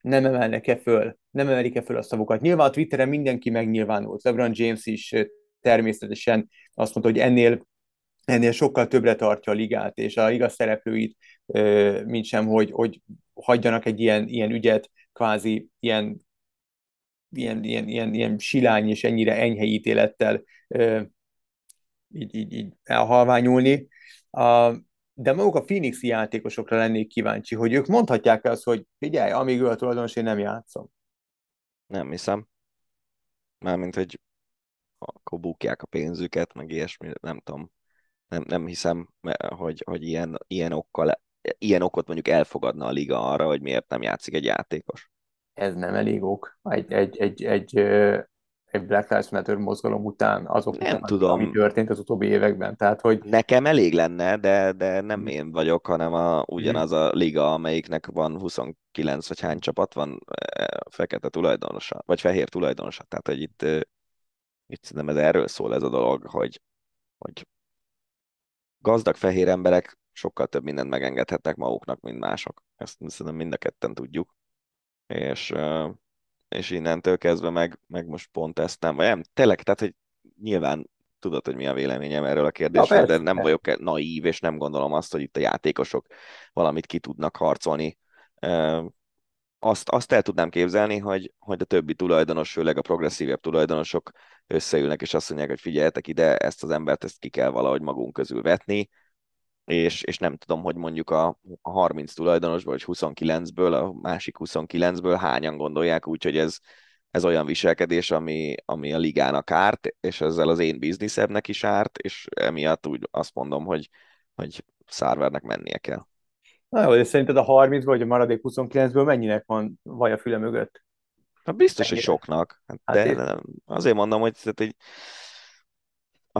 nem emelnek-e föl, nem emelik-e föl a szavukat. Nyilván a Twitteren mindenki megnyilvánult. LeBron James is természetesen azt mondta, hogy ennél ennél sokkal többre tartja a ligát, és a liga szereplőit, mint sem, hogy, hogy hagyjanak egy ilyen, ilyen ügyet, kvázi ilyen, ilyen, ilyen, ilyen, ilyen silány és ennyire enyhe ítélettel így, így, így elhalványulni. De maguk a Phoenix játékosokra lennék kíváncsi, hogy ők mondhatják azt, hogy figyelj, amíg ő a tulajdonos, én nem játszom. Nem hiszem. Mármint, hogy akkor bukják a pénzüket, meg ilyesmi, nem tudom. Nem, nem hiszem, hogy, hogy ilyen, ilyen, okkal, ilyen okot mondjuk elfogadna a liga arra, hogy miért nem játszik egy játékos. Ez nem elég ok. Egy, egy, egy, egy egy Black Lives Matter mozgalom után, azok nem után, tudom. ami történt az utóbbi években. Tehát, hogy... Nekem elég lenne, de, de nem én vagyok, hanem a, ugyanaz a liga, amelyiknek van 29 vagy hány csapat van e, fekete tulajdonosa, vagy fehér tulajdonosa. Tehát, hogy itt, itt szerintem ez erről szól ez a dolog, hogy, hogy gazdag fehér emberek sokkal több mindent megengedhetnek maguknak, mint mások. Ezt szerintem mind a ketten tudjuk. És e, és innentől kezdve meg, meg most pont ezt nem, vagy nem, tényleg, tehát, hogy nyilván tudod, hogy mi a véleményem erről a kérdésről, de nem vagyok naív, és nem gondolom azt, hogy itt a játékosok valamit ki tudnak harcolni. Azt, azt el tudnám képzelni, hogy, hogy a többi tulajdonos, főleg a progresszívebb tulajdonosok összeülnek, és azt mondják, hogy figyeljetek ide, ezt az embert ezt ki kell valahogy magunk közül vetni, és, és nem tudom, hogy mondjuk a, a 30 tulajdonosból, vagy 29-ből, a másik 29-ből hányan gondolják úgy, hogy ez, ez olyan viselkedés, ami, ami a ligának árt, és ezzel az én bizniszemnek is árt, és emiatt úgy azt mondom, hogy, hogy Szárvernek mennie kell. Na jó, de szerinted a 30 vagy a maradék 29-ből mennyinek van vaj a füle mögött? Hát biztos, hogy soknak. Hát, Hát de nem, azért mondom, hogy, tehát, hogy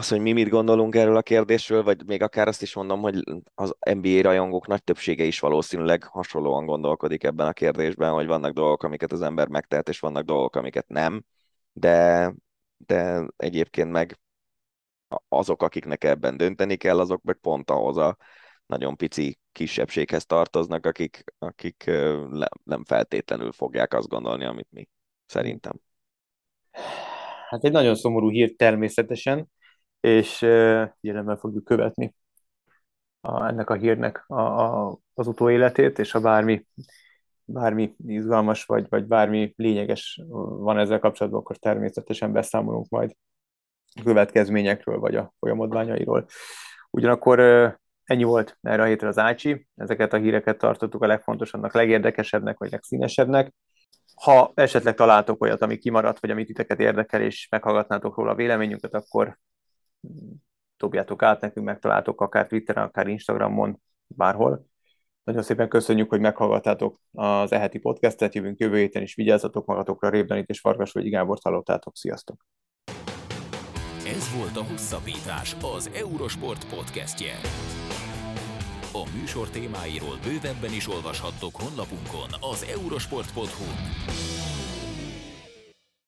az, hogy mi mit gondolunk erről a kérdésről, vagy még akár azt is mondom, hogy az NBA rajongók nagy többsége is valószínűleg hasonlóan gondolkodik ebben a kérdésben, hogy vannak dolgok, amiket az ember megtehet, és vannak dolgok, amiket nem, de, de egyébként meg azok, akiknek ebben dönteni kell, azok meg pont ahhoz a nagyon pici kisebbséghez tartoznak, akik, akik le, nem feltétlenül fogják azt gondolni, amit mi. Szerintem. Hát egy nagyon szomorú hír természetesen, és figyelemmel fogjuk követni a, ennek a hírnek a, a, az utóéletét, és ha bármi, bármi izgalmas vagy, vagy bármi lényeges van ezzel kapcsolatban, akkor természetesen beszámolunk majd a következményekről, vagy a folyamodványairól. Ugyanakkor ennyi volt erre a hétre az Ácsi, ezeket a híreket tartottuk a legfontosabbnak, legérdekesebbnek, vagy legszínesebbnek. Ha esetleg találtok olyat, ami kimaradt, vagy amit titeket érdekel, és meghallgatnátok róla a véleményünket, akkor dobjátok át nekünk, megtaláltok akár Twitteren, akár Instagramon, bárhol. Nagyon szépen köszönjük, hogy meghallgattátok az eheti podcastet, jövünk jövő héten is, vigyázzatok magatokra, Révdanit és Farkas vagy Gábort hallottátok, sziasztok! Ez volt a Hosszabbítás, az Eurosport podcastje. A műsor témáiról bővebben is olvashattok honlapunkon az eurosport.hu.